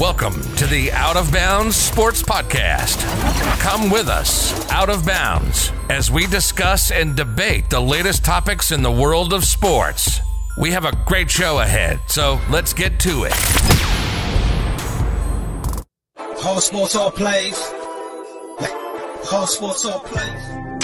Welcome to the Out of Bounds Sports Podcast. Come with us, Out of Bounds, as we discuss and debate the latest topics in the world of sports. We have a great show ahead, so let's get to it. Whole sports all plays. Whole sports all plays.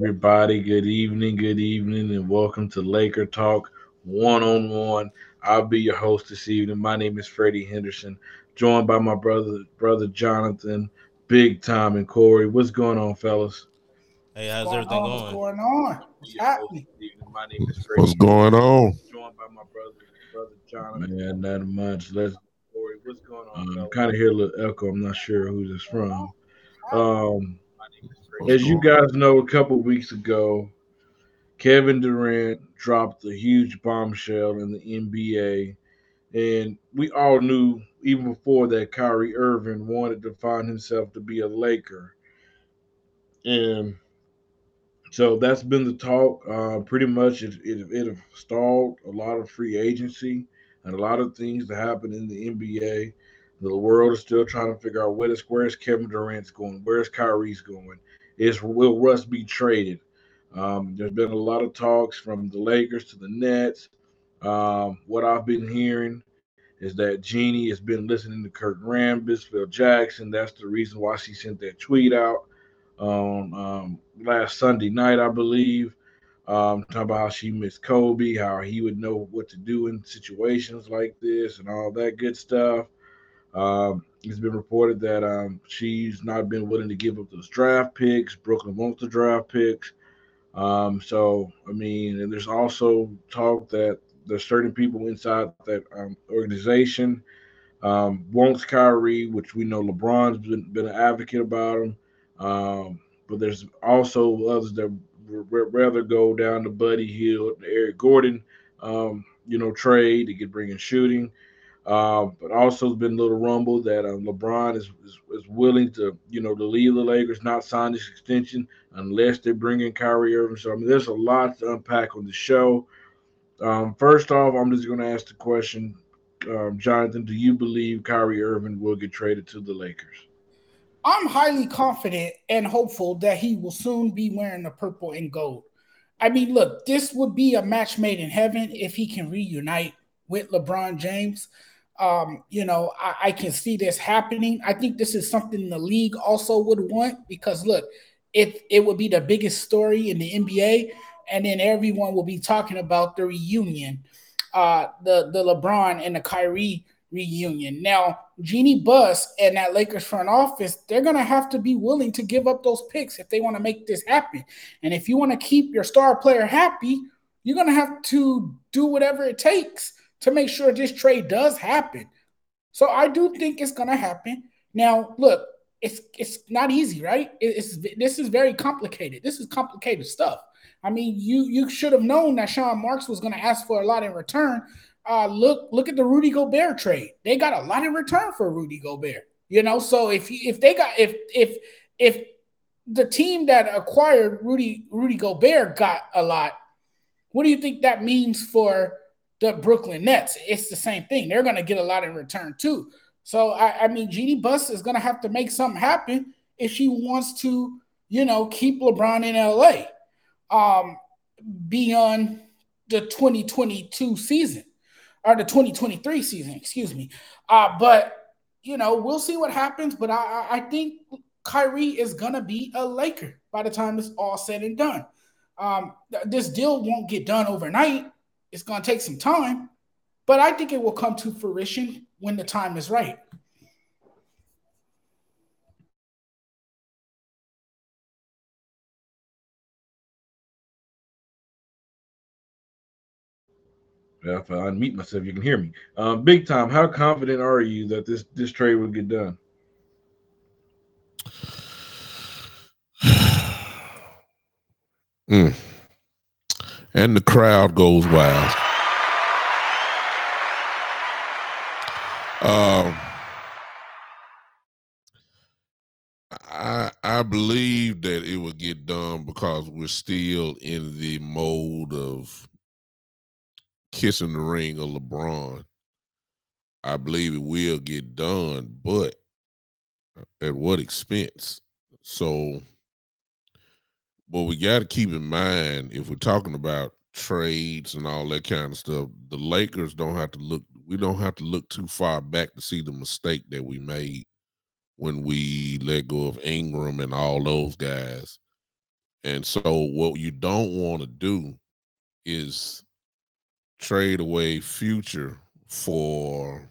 Everybody. Good evening, good evening, and welcome to Laker Talk One on One. I'll be your host this evening. My name is Freddie Henderson, joined by my brother, brother Jonathan, Big Time, and Corey. What's going on, fellas? Hey, how's everything going? What's going on? What's happening? My name is Freddie. What's going on? Joined by my brother, brother Jonathan. Man, not much. Let's Corey. What's going on? Um, kind of hear a little echo. I'm not sure who this from. Um as you guys know, a couple weeks ago, Kevin Durant dropped a huge bombshell in the NBA. And we all knew even before that Kyrie Irving wanted to find himself to be a Laker. And so that's been the talk. Uh, pretty much it, it, it stalled a lot of free agency and a lot of things that happen in the NBA. The world is still trying to figure out where is where's Kevin Durant's going, where's Kyrie's going is will Russ be traded? Um, there's been a lot of talks from the Lakers to the Nets. Um, what I've been hearing is that Jeanie has been listening to Kurt Rambis, Phil Jackson. That's the reason why she sent that tweet out on um, last Sunday night, I believe. Um, talking about how she missed Kobe, how he would know what to do in situations like this, and all that good stuff. Um, it's been reported that um, she's not been willing to give up those draft picks. Brooklyn wants the draft picks. Um, so, I mean, and there's also talk that there's certain people inside that um, organization um, wants Kyrie, which we know LeBron's been, been an advocate about him. Um, but there's also others that would rather go down the Buddy Hield, Eric Gordon, um, you know, trade to get bringing shooting. Uh, but also has been a little rumble that uh, LeBron is, is, is willing to you know to leave the Lakers, not sign this extension unless they bring in Kyrie Irving. So I mean, there's a lot to unpack on the show. Um, first off, I'm just going to ask the question, um, Jonathan: Do you believe Kyrie Irving will get traded to the Lakers? I'm highly confident and hopeful that he will soon be wearing the purple and gold. I mean, look, this would be a match made in heaven if he can reunite with LeBron James. Um, you know, I, I, can see this happening. I think this is something the league also would want because look, it it would be the biggest story in the NBA, and then everyone will be talking about the reunion, uh, the the LeBron and the Kyrie reunion. Now, Jeanie Buss and that Lakers front office, they're gonna have to be willing to give up those picks if they want to make this happen. And if you want to keep your star player happy, you're gonna have to do whatever it takes to make sure this trade does happen. So I do think it's going to happen. Now, look, it's it's not easy, right? It's this is very complicated. This is complicated stuff. I mean, you you should have known that Sean Marks was going to ask for a lot in return. Uh, look look at the Rudy Gobert trade. They got a lot in return for Rudy Gobert. You know, so if if they got if if if the team that acquired Rudy Rudy Gobert got a lot, what do you think that means for the Brooklyn Nets. It's the same thing. They're going to get a lot in return too. So I, I mean, Jeanie Buss is going to have to make something happen if she wants to, you know, keep LeBron in LA um, beyond the 2022 season or the 2023 season, excuse me. Uh, but you know, we'll see what happens. But I, I think Kyrie is gonna be a Laker by the time it's all said and done. Um, this deal won't get done overnight. It's going to take some time, but I think it will come to fruition when the time is right. If I unmute myself, you can hear me. Uh, big time. How confident are you that this this trade will get done? mm. And the crowd goes wild. Um, I I believe that it will get done because we're still in the mode of kissing the ring of LeBron. I believe it will get done, but at what expense? So, but we got to keep in mind if we're talking about trades and all that kind of stuff, the Lakers don't have to look. We don't have to look too far back to see the mistake that we made when we let go of Ingram and all those guys. And so, what you don't want to do is trade away future for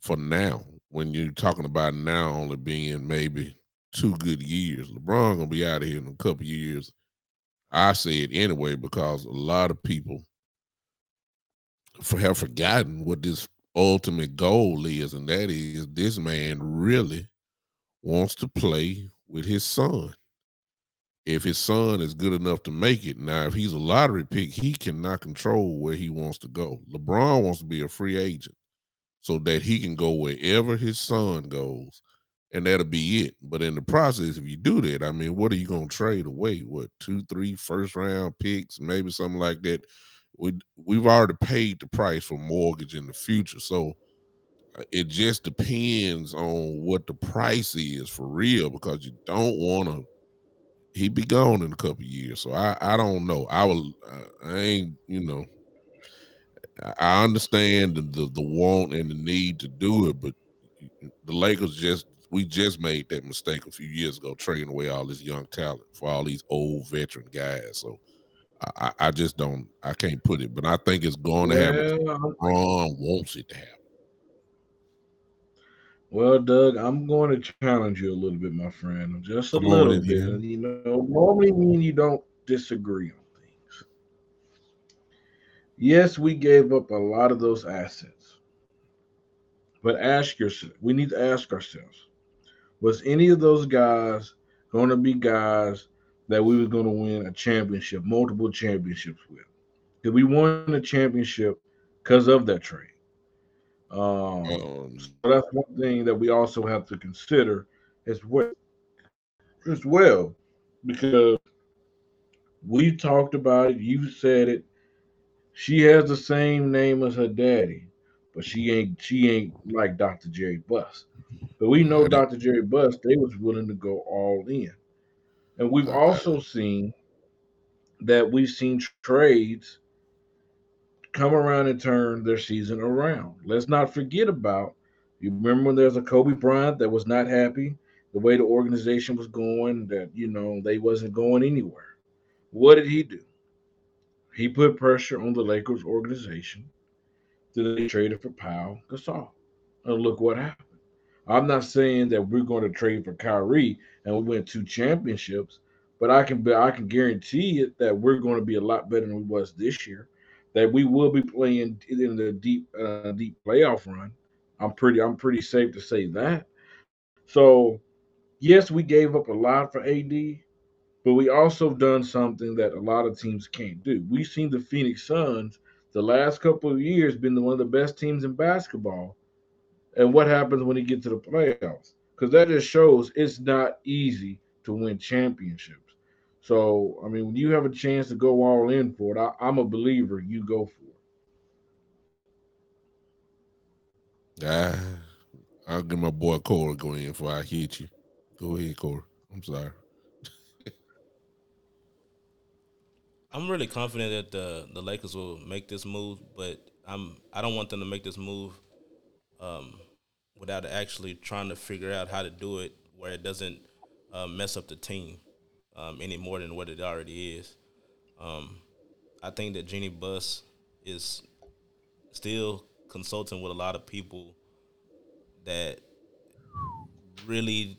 for now. When you're talking about now only being maybe two good years, LeBron gonna be out of here in a couple years. I say it anyway because a lot of people have forgotten what this ultimate goal is, and that is this man really wants to play with his son if his son is good enough to make it. Now, if he's a lottery pick, he cannot control where he wants to go. LeBron wants to be a free agent so that he can go wherever his son goes, and that'll be it. But in the process, if you do that, I mean, what are you to trade away? What two, three first round picks, maybe something like that? We we've already paid the price for mortgage in the future, so uh, it just depends on what the price is for real because you don't want to He'd be gone in a couple years. So I I don't know. I will uh, I ain't you know. I understand the, the, the want and the need to do it, but the Lakers just we just made that mistake a few years ago, trading away all this young talent for all these old veteran guys. So I, I just don't I can't put it, but I think it's going to happen. Ron wants it to happen. Well, Doug, I'm going to challenge you a little bit, my friend, just a Come little bit. Here. You know, normally mean you don't disagree on things. Yes, we gave up a lot of those assets, but ask yourself. We need to ask ourselves: Was any of those guys going to be guys that we were going to win a championship, multiple championships with? Because we won a championship because of that trade. Um, um, so that's one thing that we also have to consider as well, as well, because we talked about it. You said it. She has the same name as her daddy, but she ain't she ain't like Dr. Jerry Buss. But we know Dr. Jerry Buss, they was willing to go all in. And we've also seen that we've seen trades come around and turn their season around. Let's not forget about you remember when there's a Kobe Bryant that was not happy the way the organization was going, that you know they wasn't going anywhere. What did he do? He put pressure on the Lakers organization. Then they traded for Pau Gasol. And look what happened. I'm not saying that we're going to trade for Kyrie and we win two championships, but I can be, I can guarantee it that we're going to be a lot better than we was this year that we will be playing in the deep uh, deep playoff run. I'm pretty I'm pretty safe to say that. So yes, we gave up a lot for AD, but we also done something that a lot of teams can't do. We've seen the Phoenix Suns the last couple of years been one of the best teams in basketball. And what happens when you get to the playoffs? Because that just shows it's not easy to win championships. So, I mean, when you have a chance to go all in for it, I, am a believer you go for it. Ah, I'll get my boy Corey going in before I hit you. Go ahead, Corey. I'm sorry. I'm really confident that the the Lakers will make this move, but I'm I don't want them to make this move um, without actually trying to figure out how to do it where it doesn't uh, mess up the team. um, any more than what it already is. Um, I think that Jeanie Buss is still consulting with a lot of people that really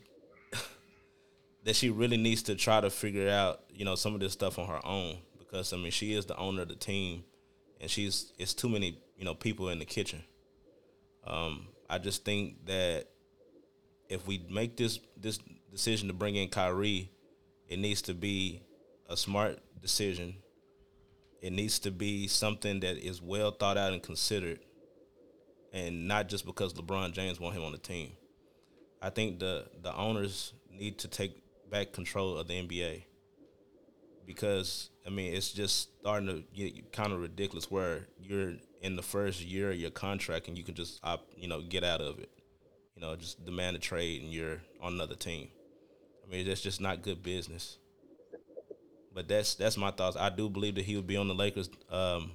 that she really needs to try to figure out, you know, some of this stuff on her own because I mean she is the owner of the team and she's it's too many, you know, people in the kitchen. Um, I just think that if we make this this decision to bring in Kyrie, it needs to be a smart decision. It needs to be something that is well thought out and considered, and not just because LeBron James want him on the team. I think the the owners need to take back control of the NBA because I mean it's just starting to get kind of ridiculous where you're in the first year of your contract and you can just you know get out of it, you know just demand a trade and you're on another team. I mean that's just not good business. But that's that's my thoughts. I do believe that he would be on the Lakers, um,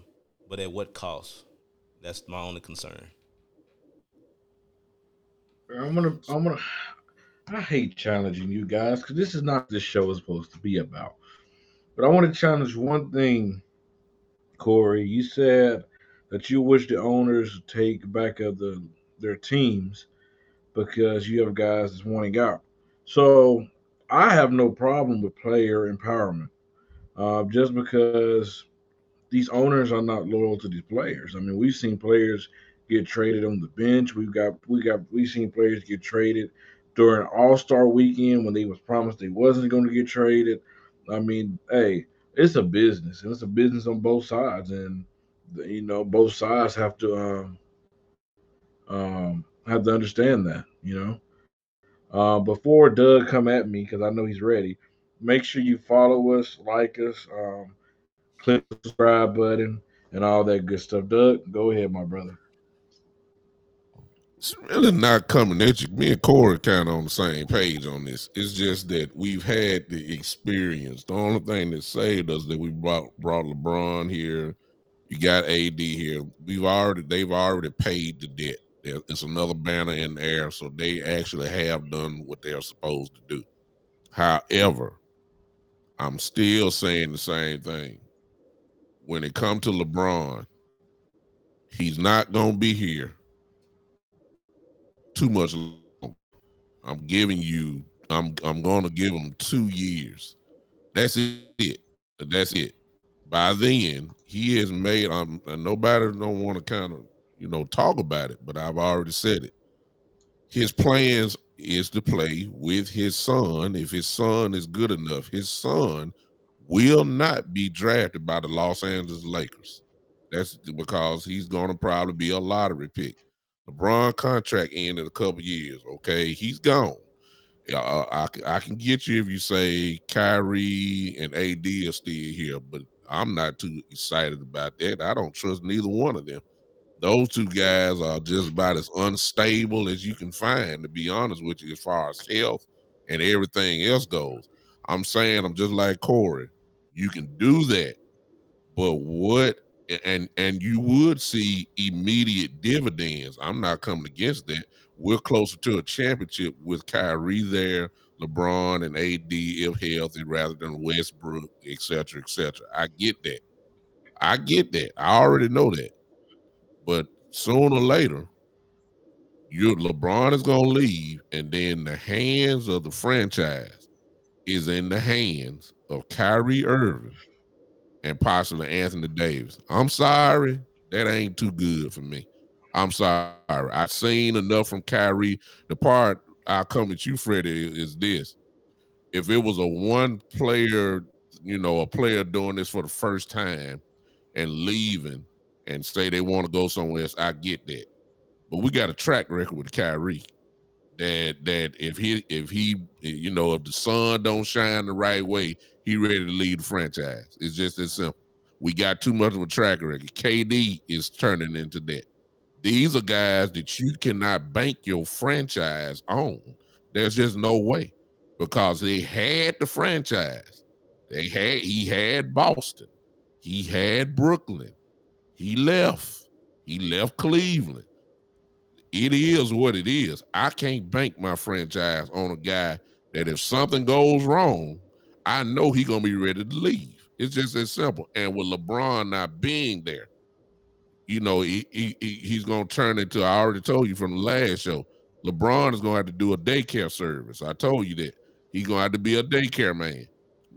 but at what cost? That's my only concern. I'm gonna I'm gonna I hate challenging you guys because this is not this show is supposed to be about. But I want to challenge one thing, Corey. You said that you wish the owners take back of the their teams because you have guys that's wanting out. So I have no problem with player empowerment. Uh, just because these owners are not loyal to these players. I mean, we've seen players get traded on the bench. We've got we got we've seen players get traded during All Star Weekend when they was promised they wasn't going to get traded. I mean, hey, it's a business, and it's a business on both sides, and you know both sides have to um, um, have to understand that. You know, uh, before Doug come at me because I know he's ready. Make sure you follow us, like us, um, click the subscribe button, and all that good stuff. Doug, go ahead, my brother. It's really not coming at you. Me and Corey kind of on the same page on this. It's just that we've had the experience. The only thing that saved us that we brought brought LeBron here. You got AD here. We've already they've already paid the debt. It's another banner in the air, so they actually have done what they're supposed to do. However, I'm still saying the same thing. When it comes to LeBron, he's not gonna be here too much I'm giving you. I'm I'm going to give him two years. That's it. That's it. By then, he has made. Um, and nobody don't want to kind of you know talk about it, but I've already said it. His plans is to play with his son. If his son is good enough, his son will not be drafted by the Los Angeles Lakers. That's because he's going to probably be a lottery pick. LeBron contract ended a couple years. Okay, he's gone. Uh, I, I can get you if you say Kyrie and AD are still here, but I'm not too excited about that. I don't trust neither one of them. Those two guys are just about as unstable as you can find, to be honest with you, as far as health and everything else goes. I'm saying I'm just like Corey. You can do that, but what and and you would see immediate dividends. I'm not coming against that. We're closer to a championship with Kyrie there, LeBron and AD if healthy, rather than Westbrook, et cetera, et cetera. I get that. I get that. I already know that. But sooner or later, your LeBron is gonna leave, and then the hands of the franchise is in the hands of Kyrie Irving and possibly Anthony Davis. I'm sorry, that ain't too good for me. I'm sorry. I've seen enough from Kyrie. The part I come at you, Freddie, is this. If it was a one player, you know, a player doing this for the first time and leaving and say they want to go somewhere else, I get that. But we got a track record with Kyrie that that if he if he you know if the sun don't shine the right way, he ready to lead the franchise. It's just as simple. We got too much of a track record. KD is turning into that. These are guys that you cannot bank your franchise on. There's just no way because they had the franchise. They had he had Boston. He had Brooklyn. He left. He left Cleveland. It is what it is. I can't bank my franchise on a guy that if something goes wrong, I know he's gonna be ready to leave. It's just as simple. And with LeBron not being there, you know, he, he, he's gonna turn into. I already told you from the last show. LeBron is gonna have to do a daycare service. I told you that he's gonna have to be a daycare man.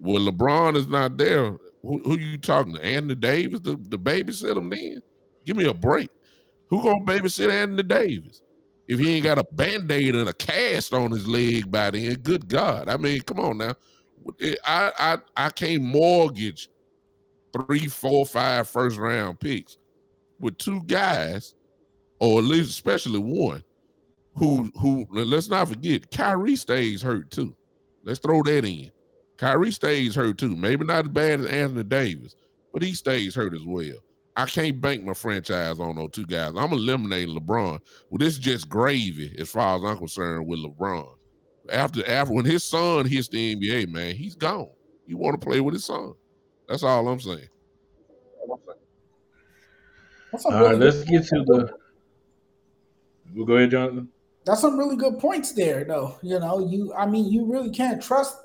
When LeBron is not there, who, who you talking to? Anthony Davis, the, the babysit him then? Give me a break. Who gonna babysit Anthony Davis? If he ain't got a band-aid and a cast on his leg by then, good God. I mean, come on now. I I I can't mortgage three, four, five first round picks with two guys, or at least especially one, who who let's not forget, Kyrie stays hurt too. Let's throw that in. Kyrie stays hurt too. Maybe not as bad as Anthony Davis, but he stays hurt as well. I can't bank my franchise on those two guys. I'm eliminating LeBron. Well, this is just gravy as far as I'm concerned with LeBron. After after when his son hits the NBA, man, he's gone. You want to play with his son. That's all I'm saying. All right, let's get to the. We'll go ahead, Jonathan. That's some really good points there, though. You know, you I mean, you really can't trust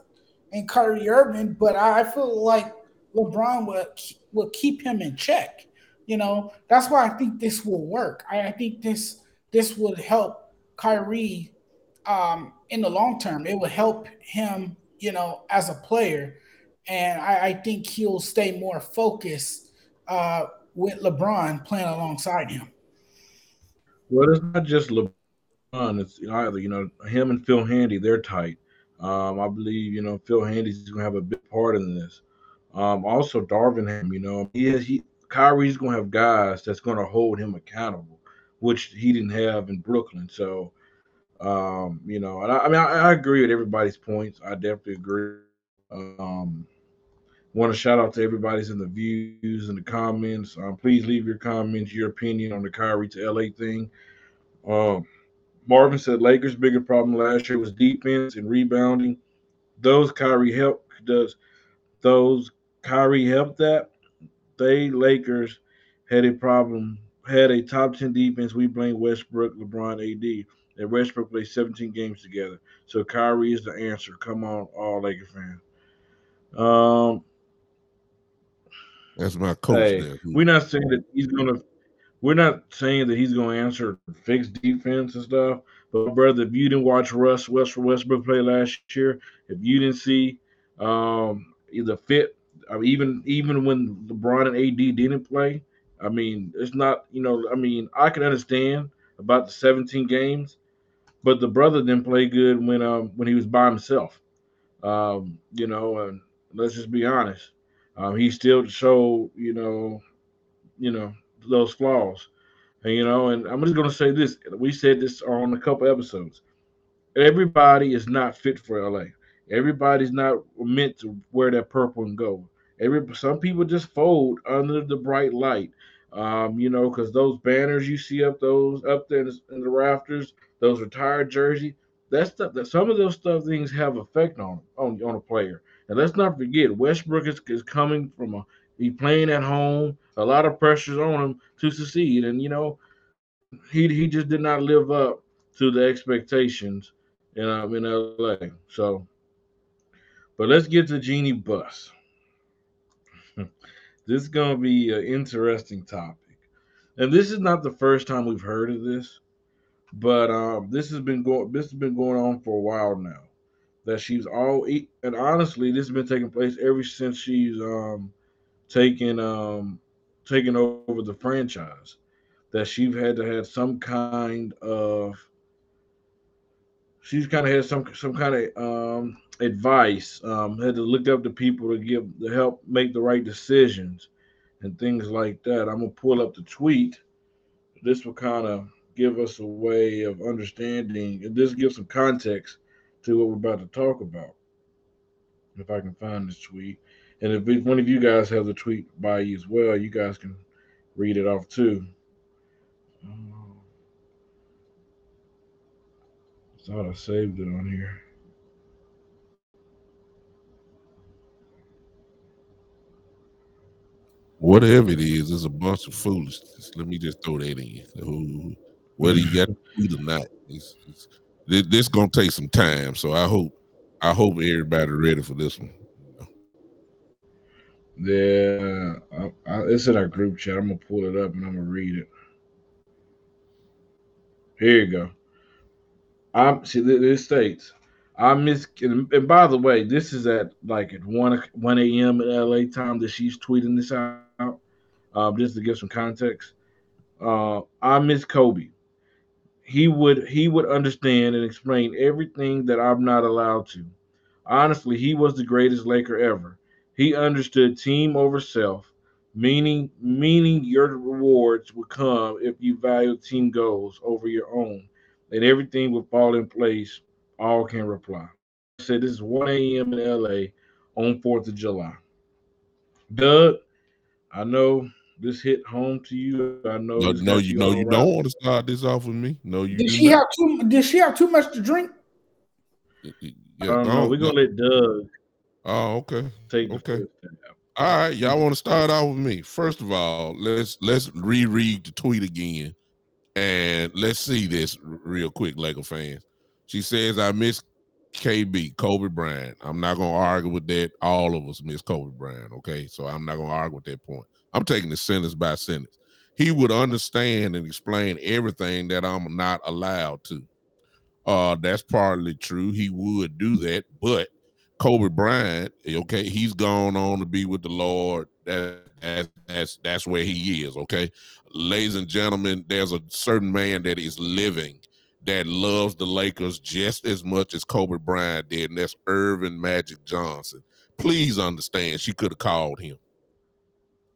in Kyrie Irving, but I feel like LeBron would would keep him in check. You know, that's why I think this will work. I, I think this this would help Kyrie um, in the long term. It will help him, you know, as a player, and I, I think he'll stay more focused uh, with LeBron playing alongside him. Well, it's not just LeBron; it's either you know him and Phil Handy. They're tight. Um, I believe you know Phil Handy's going to have a big part in this. Um, also, Darvin you know, he is he Kyrie's going to have guys that's going to hold him accountable, which he didn't have in Brooklyn. So, um, you know, and I, I mean, I, I, agree with everybody's points. I definitely agree. Um, want to shout out to everybody's in the views and the comments. Um, please leave your comments, your opinion on the Kyrie to LA thing. Um, Marvin said Lakers' bigger problem last year was defense and rebounding. Those Kyrie help does those Kyrie helped that. They Lakers had a problem, had a top 10 defense. We blame Westbrook, LeBron, AD. And Westbrook played 17 games together. So Kyrie is the answer. Come on, all Lakers fans. Um that's my coach hey, there. We're not saying that he's gonna we're not saying that he's going to answer fixed defense and stuff. But brother, if you didn't watch Russ West Westbrook play last year, if you didn't see um, either fit, I mean, even even when LeBron and AD didn't play, I mean, it's not you know, I mean, I can understand about the 17 games, but the brother didn't play good when um when he was by himself. Um, you know, and let's just be honest, um, he still showed you know, you know those flaws. And you know, and I'm just gonna say this. We said this on a couple episodes. Everybody is not fit for LA. Everybody's not meant to wear that purple and gold. Every some people just fold under the bright light. Um, you know, because those banners you see up those up there in the, rafters, those retired jersey, that stuff that some of those stuff things have effect on on on a player. And let's not forget, Westbrook is, is coming from a playing at home. A lot of pressures on him to succeed, and you know, he he just did not live up to the expectations in um, in LA. So, but let's get to Jeanie Buss. this is gonna be an interesting topic, and this is not the first time we've heard of this, but um, this has been going this has been going on for a while now. That she's all and honestly, this has been taking place ever since she's um taking um taking over the franchise that she's had to have some kind of she's kind of had some some kind of um, advice um, had to look up to people to give to help make the right decisions and things like that. I'm gonna pull up the tweet. This will kind of give us a way of understanding and this gives some context to what we're about to talk about if i can find this tweet. And if one of you guys have the tweet by you as well, you guys can read it off too. Um, thought I saved it on here. Whatever it is, it's a bunch of foolishness. Let me just throw that in. Whether you got it or not, it's, it's, this gonna take some time. So I hope, I hope everybody ready for this one. Yeah, I, I, it's in our group chat. I'm gonna pull it up and I'm gonna read it. Here you go. I'm see this states. I miss and by the way, this is at like at one one a.m. in LA time that she's tweeting this out. Uh, just to give some context. Uh, I miss Kobe. He would he would understand and explain everything that I'm not allowed to. Honestly, he was the greatest Laker ever. He understood team over self, meaning meaning your rewards would come if you value team goals over your own, and everything would fall in place. All can reply. I said this is 1 a.m. in LA on 4th of July. Doug, I know this hit home to you. I know. No, no you know you right. don't want to start this off with me. No, you. Did she not. have too? Did she have too much to drink? Yeah, um, no, we're gonna let Doug Oh, okay. Take okay. All right, y'all want to start out with me. First of all, let's let's reread the tweet again, and let's see this real quick, Lego fans. She says, "I miss KB, Kobe Bryant. I'm not gonna argue with that. All of us miss Kobe Bryant. Okay, so I'm not gonna argue with that point. I'm taking the sentence by sentence. He would understand and explain everything that I'm not allowed to. Uh, that's partly true. He would do that, but Kobe Bryant, okay, he's gone on to be with the Lord. That, that's that's that's where he is. Okay, ladies and gentlemen, there's a certain man that is living that loves the Lakers just as much as Kobe Bryant did, and that's Earvin Magic Johnson. Please understand, she could have called him.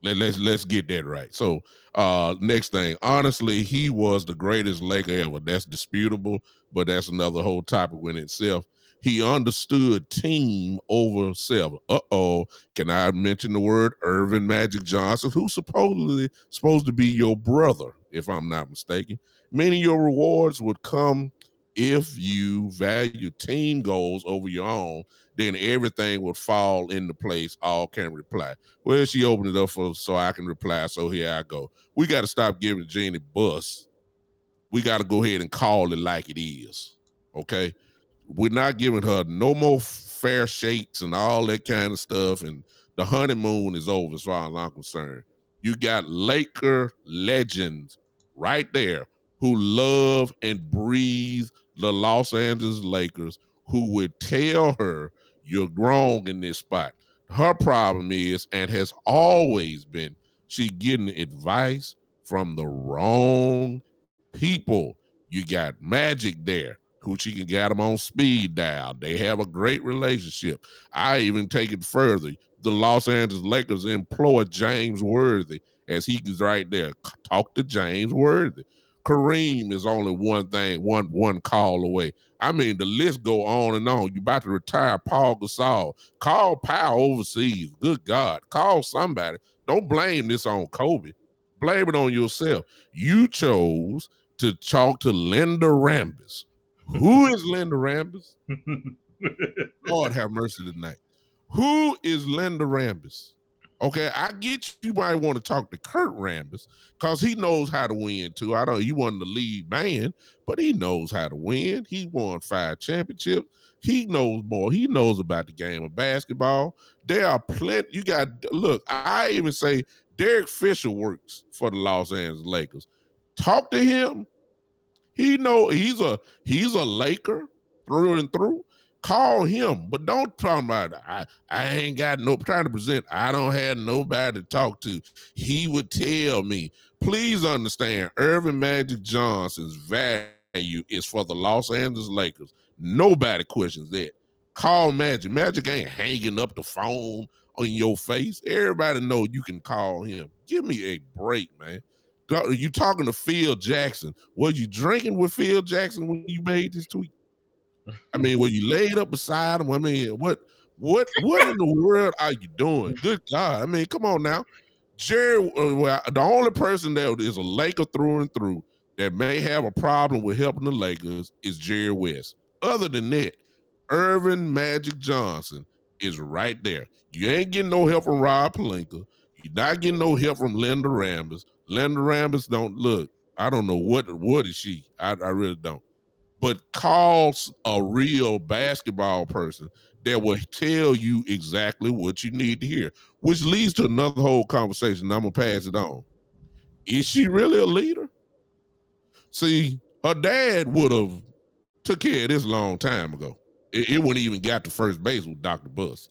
Let, let's let's get that right. So, uh, next thing, honestly, he was the greatest Laker ever. That's disputable, but that's another whole topic in itself. He understood team over self. Uh oh. Can I mention the word Earvin Magic Johnson, who's supposedly supposed to be your brother, if I'm not mistaken? Many of your rewards would come if you value team goals over your own, then everything would fall into place. All can reply. Well, she opened it up for so I can reply. So here I go. We got to stop giving Jeanie Buss. We got to go ahead and call it like it is. Okay we're not giving her no more fair shakes and all that kind of stuff. And the honeymoon is over, as far as I'm concerned. You got Laker legends right there who love and breathe the Los Angeles Lakers, who would tell her you're wrong in this spot. Her problem is, and has always been, she getting advice from the wrong people. You got Magic there can get them on speed dial. They have a great relationship. I even take it further. The Los Angeles Lakers employ James Worthy as he is right there. Talk to James Worthy. Kareem is only one thing, one one call away. I mean, the list go on and on. You about to retire Paul Gasol. Call Pau overseas. Good God. Call somebody. Don't blame this on Kobe. Blame it on yourself. You chose to talk to Linda Rambis who is Linda Rambis? Lord have mercy tonight. Who is Linda Rambis? Okay, I get you might want to talk to Kurt Rambis because he knows how to win too. I don't he wasn't the lead man, but he knows how to win. He won five championships. He knows more. He knows about the game of basketball. There are plenty. You got look, I even say Derek Fisher works for the Los Angeles Lakers. Talk to him he know he's a he's a Laker through and through. Call him, but don't talk about it. I, I ain't got no trying to present. I don't have nobody to talk to. He would tell me, please understand, Earvin Magic Johnson's value is for the Los Angeles Lakers. Nobody questions that. Call Magic. Magic ain't hanging up the phone on your face. Everybody know you can call him. Give me a break, man you talking to Phil Jackson. Were you drinking with Phil Jackson when you made this tweet? I mean, were you laid up beside him? I mean, what what what in the world are you doing? Good God. I mean, come on now. Jerry, uh, well, the only person that is a Laker through and through that may have a problem with helping the Lakers is Jerry West. Other than that, Earvin Magic Johnson is right there. You ain't getting no help from Rob Pelinka. You're not getting no help from Linda Rambis. Linda Rambis don't look. I don't know what what is she. I, I really don't. But calls a real basketball person that will tell you exactly what you need to hear, which leads to another whole conversation. I'm gonna pass it on. Is she really a leader? See, her dad would have took care of this long time ago. It, it wouldn't even got to first base with Dr. Buss.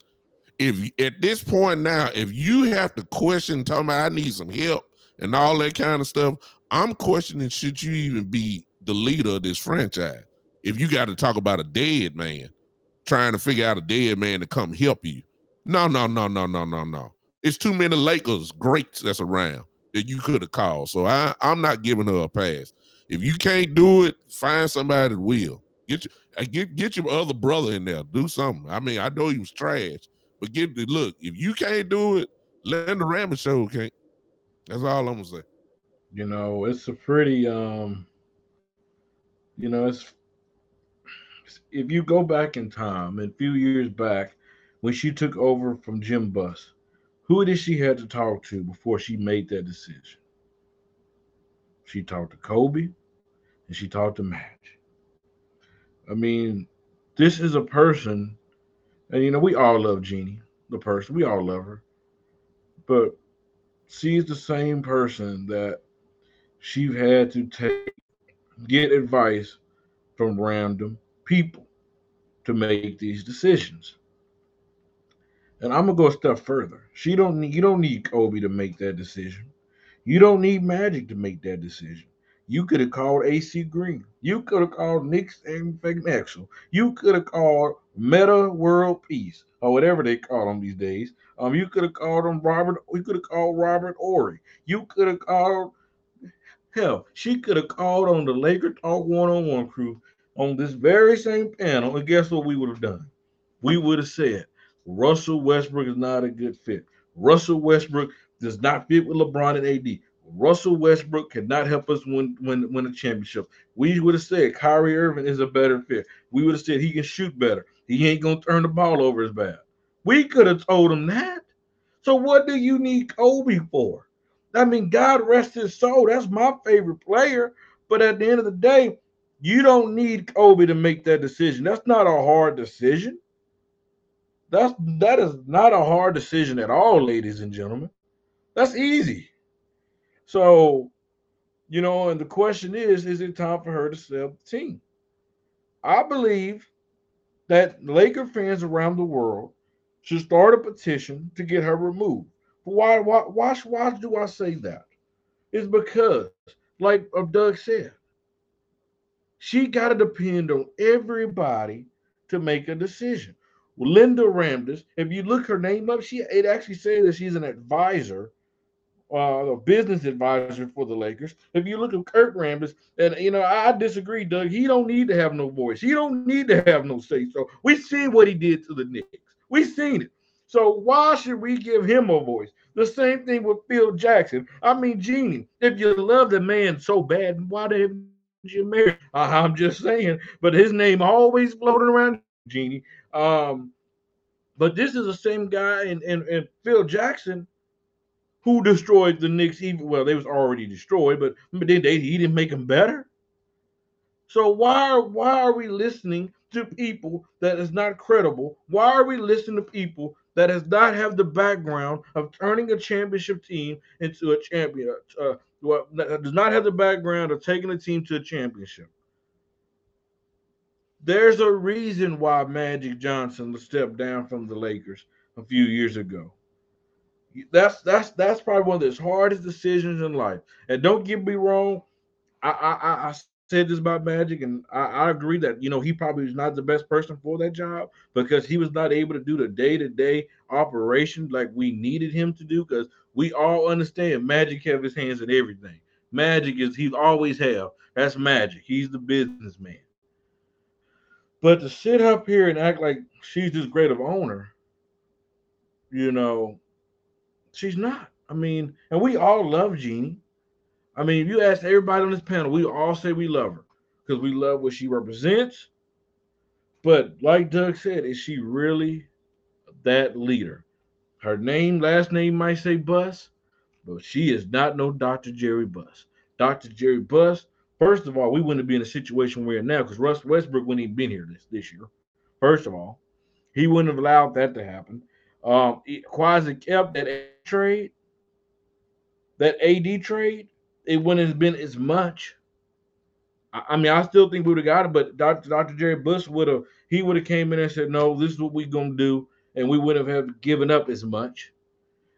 If at this point now, if you have to question, talking about I need some help and all that kind of stuff, I'm questioning should you even be the leader of this franchise? If you got to talk about a dead man, trying to figure out a dead man to come help you. No, no, no, no, no, no, no. It's too many Lakers greats that's around that you could have called. So I, I'm not giving her a pass. If you can't do it, find somebody that will. Get your uh, get get your other brother in there. Do something. I mean, I know he was trash, but get the look. If you can't do it, Linda Ramage show can't. That's all I'm gonna say. You know, it's a pretty um. You know, it's if you go back in time, a few years back, when she took over from Jim Buss, who did she have to talk to before she made that decision? She talked to Kobe and she talked to Madge. I mean, this is a person, and you know, we all love Jeanie, the person, we all love her, but she's the same person that she had to take, get advice from random people to make these decisions. And I'm gonna go a step further. She don't need you don't need Kobe to make that decision. You don't need Magic to make that decision. You could have called AC Green. You could have called Nick Van Exel. You could have called Metta World Peace or whatever they call them these days. Um, you could have called him Robert. We could have called Robert Horry. You could have called hell. She could have called on the Laker Talk One on One crew on this very same panel, and guess what we would have done? We would have said Russell Westbrook is not a good fit. Russell Westbrook does not fit with LeBron and AD. Russell Westbrook cannot help us win win win a championship. We would have said Kyrie Irving is a better fit. We would have said he can shoot better. He ain't gonna turn the ball over as bad. We could have told him that. So what do you need Kobe for? I mean, God rest his soul. That's my favorite player. But at the end of the day, you don't need Kobe to make that decision. That's not a hard decision. That's that is not a hard decision at all, ladies and gentlemen. That's easy. So, you know, and the question is, is it time for her to sell the team? I believe that Laker fans around the world should start a petition to get her removed. Why, why, why, why do I say that? It's because, like Doug said, she got to depend on everybody to make a decision. Linda Rambis, if you look her name up, she it actually says that she's an advisor, uh, a business advisor for the Lakers. If you look at Kurt Rambis, and you know, I disagree, Doug. He don't need to have no voice. He don't need to have no say. So we see what he did to the Knicks. We seen it. So why should we give him a voice? The same thing with Phil Jackson. I mean, Jeanie, if you love the man so bad, why didn't you marry. I'm just saying, but his name always floating around, Jeanie. Um, but this is the same guy and and, and Phil Jackson who destroyed the Knicks. Even well, they was already destroyed, but but then they he didn't make them better. So why why are we listening to people that is not credible? Why are we listening to people that does not have the background of turning a championship team into a champion, uh, well, does not have the background of taking a team to a championship. There's a reason why Magic Johnson stepped down from the Lakers a few years ago. That's that's that's probably one of the hardest decisions in life. And don't get me wrong, I I, I said this about Magic, and I, I, agree that you know he probably was not the best person for that job because he was not able to do the day to day operation like we needed him to do. Because we all understand Magic have his hands in everything. Magic is he's always have. That's Magic. He's the businessman. But to sit up here and act like she's this great of owner, you know, she's not. I mean, and we all love Jeanie. I mean, if you ask everybody on this panel, we all say we love her because we love what she represents. But like Doug said, is she really that leader? Her name, last name might say Buss, but she is not no Dr. Jerry Buss. Dr. Jerry Buss, first of all, we wouldn't be in a situation we're in now because Russ Westbrook wouldn't even been here this, this year. First of all. He wouldn't have allowed that to happen. Um, Quasi kept that trade, that AD trade, it wouldn't have been as much. I mean, I still think we would have got it, but Dr. Dr. Jerry Buss would have he would have came in and said, "No, this is what we're gonna do," and we wouldn't have given up as much.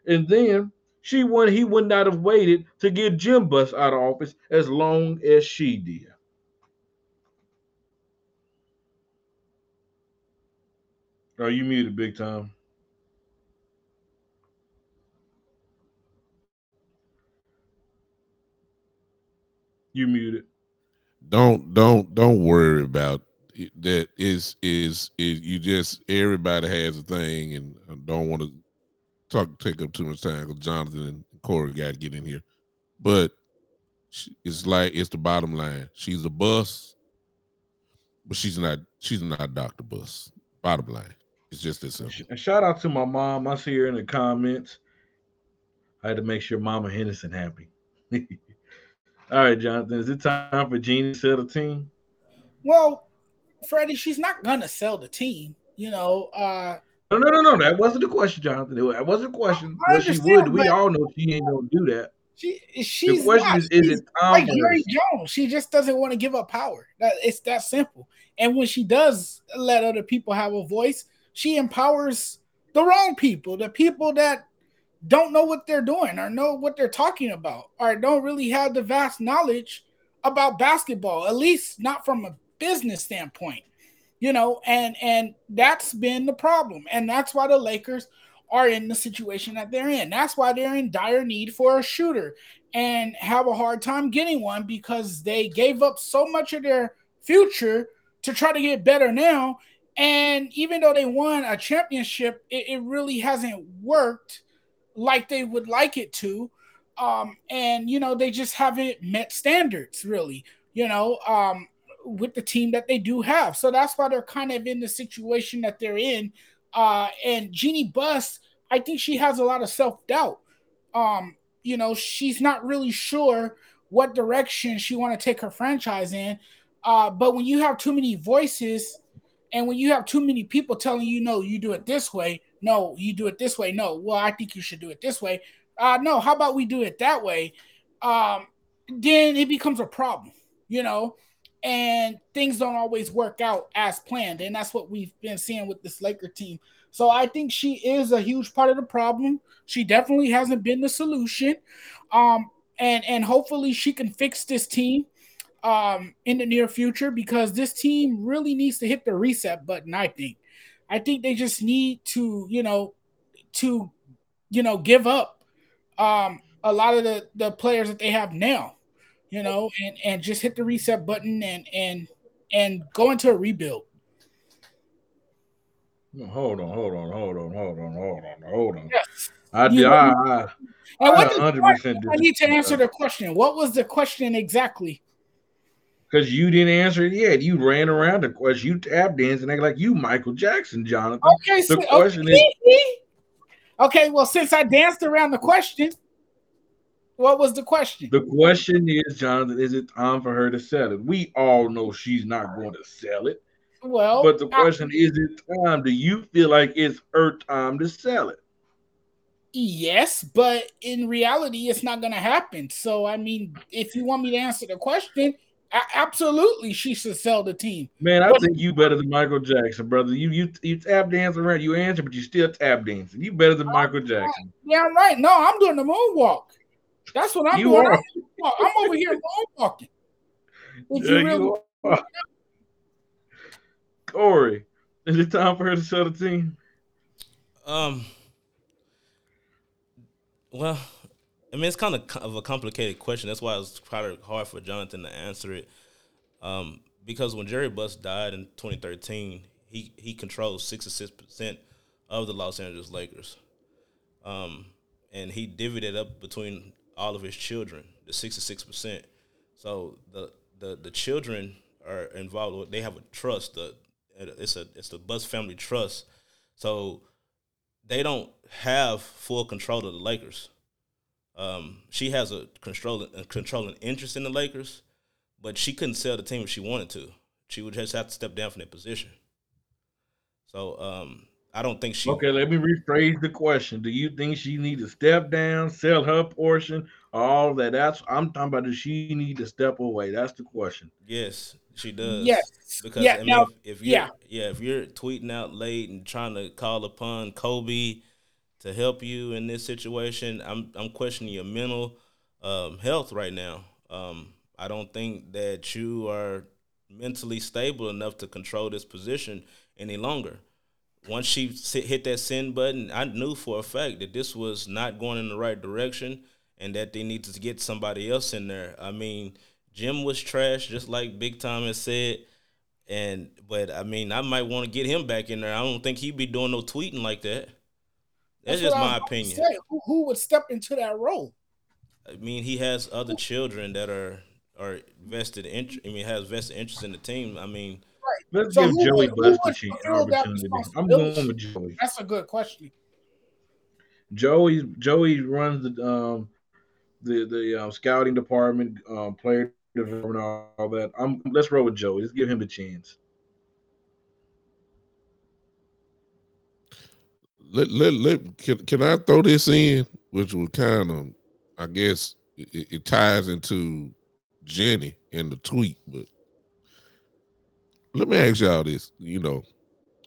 And then she would he would not have waited to get Jim Buss out of office as long as she did. Are you muted, big time? You muted. Don't don't don't worry about that. Is is is you just everybody has a thing, and I don't want to talk take up too much time because Jonathan and Corey got to get in here. But it's like it's the bottom line. She's a Buss, but she's not. She's not Doctor Buss. Bottom line. It's just this simple. Shout out to my mom. I see her in the comments. I had to make sure Mama Henderson happy. All right, Jonathan. Is it time for Jeanie to sell the team? Well, Freddie, she's not gonna sell the team. You know, uh no, no, no, no. That wasn't the question, Jonathan. That wasn't the question. Well, she would. We all know she ain't gonna do that. She she's the question not. is, is she's it like Jerry Jones? She just doesn't want to give up power. That it's that simple. And when she does let other people have a voice, she empowers the wrong people, the people that don't know what they're doing or know what they're talking about or don't really have the vast knowledge about basketball, at least not from a business standpoint you know, and and that's been the problem, and that's why the Lakers are in the situation that they're in. That's why they're in dire need for a shooter and have a hard time getting one because they gave up so much of their future to try to get better now. And even though they won a championship, it, it really hasn't worked like they would like it to. Um, and you know, they just haven't met standards really. You know, um, with the team that they do have. So that's why they're kind of in the situation that they're in. Uh, and Jeanie Buss, I think she has a lot of self doubt. Um, you know, she's not really sure what direction she want to take her franchise in. Uh, but when you have too many voices, and when you have too many people telling you, no, you do it this way, no, you do it this way, no, well, I think you should do it this way. Uh, no, how about we do it that way? Um, then it becomes a problem, you know and things don't always work out as planned. And that's what we've been seeing with this Laker team. So I think she is a huge part of the problem. She definitely hasn't been the solution. Um, and and hopefully she can fix this team um, in the near future because this team really needs to hit the reset button. I think. I think they just need to, you know, to, you know, give up um, a lot of the the players that they have now you know, and and just hit the reset button and and and go into a rebuild. Hold on, hold on, hold on, hold on, hold on, hold on. Yes. I did. I, I, what I, I need to answer the question. What was the question exactly? Because you didn't answer it yet. You ran around the question. You tap dance and act like you Michael Jackson, Jonathan. Okay, the so, question okay. is. Okay, well, since I danced around the question, what was the question? The question is, Jonathan, is it time for her to sell it? We all know she's not going to sell it. Well, but the question I, is, it time? Do you feel like it's her time to sell it? Yes, but in reality, it's not going to happen. So, I mean, if you want me to answer the question, absolutely, she should sell the team. Man, I but, think you better than Michael Jackson, brother. You you you tap dancing around, you answer, but you still tap dancing. You better than Michael Jackson. Yeah, I'm right. No, I'm doing the moonwalk. That's what I'm you doing. Are. I'm over here walking. Yeah, you really you are. Corey, is it time for her to sell the team? Um. Well, I mean, it's kind of of a complicated question. That's why it's probably hard for Jonathan to answer it. Um, because when Jerry Buss died in 2013, he he controls 66 percent of the Los Angeles Lakers. Um, and he divvied it up between all of his children, the sixty six percent. So the the the children are involved. They have a trust. The it's a it's the Buss family trust. So they don't have full control of the Lakers. Um, she has a controlling a controlling interest in the Lakers, but she couldn't sell the team if she wanted to. She would just have to step down from that position. So um, I don't think she. Okay, let me rephrase the question. Do you think she need to step down, sell her portion, all that? That's I'm talking about. Does she need to step away? That's the question. Yes, she does. Yes. Because Yeah, I mean, now- if, if you're yeah. yeah. if you're tweeting out late and trying to call upon Kobe to help you in this situation, I'm I'm questioning your mental um, health right now. Um, I don't think that you are mentally stable enough to control this position any longer. Once she hit that send button, I knew for a fact that this was not going in the right direction and that they needed to get somebody else in there. I mean, Jim was trash, just like Big Time has said. And but I mean, I might want to get him back in there. I don't think he'd be doing no tweeting like that. That's, just what I was my opinion. say. Who, who would step into that role? I mean, he has other children that are are vested interest. I mean, has vested interest in the team. I mean, Let's So give Joey would- who the chance- opportunity. I'm going with Joey. That's a good question. Joey Joey runs the um the the um, scouting department, um, player development, all, all that. I'm let's roll with Joey. Let's give him the chance. Let, let, let can, can I throw this in, which will kind of, I guess, it, it ties into Jenny and the tweet, but let me ask y'all this: you know,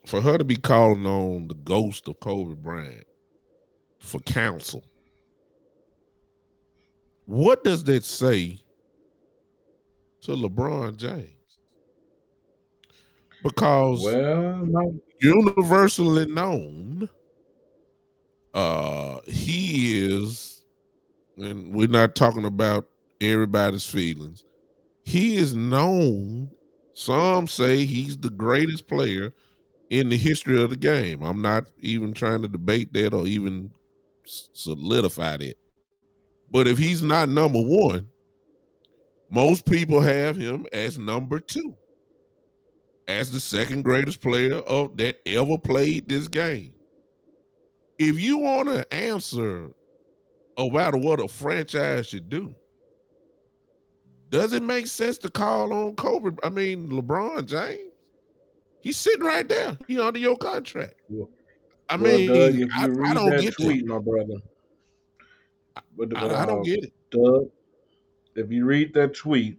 for her to be calling on the ghost of Kobe Bryant for counsel, what does that say to LeBron James? Because Well, no, universally known uh he is and we're not talking about everybody's feelings. He is known some say he's the greatest player in the history of the game. I'm not even trying to debate that or even solidify that. But if he's not number one most people have him as number two as the second greatest player of that ever played this game. If you want to answer about what a franchise should do, does it make sense to call on Kobe? I mean, LeBron James. He's sitting right there. He under your contract. I well, mean, Doug, if you I, I don't get tweet, that. my brother. But, I, but, I uh, don't get it. Doug, if you read that tweet,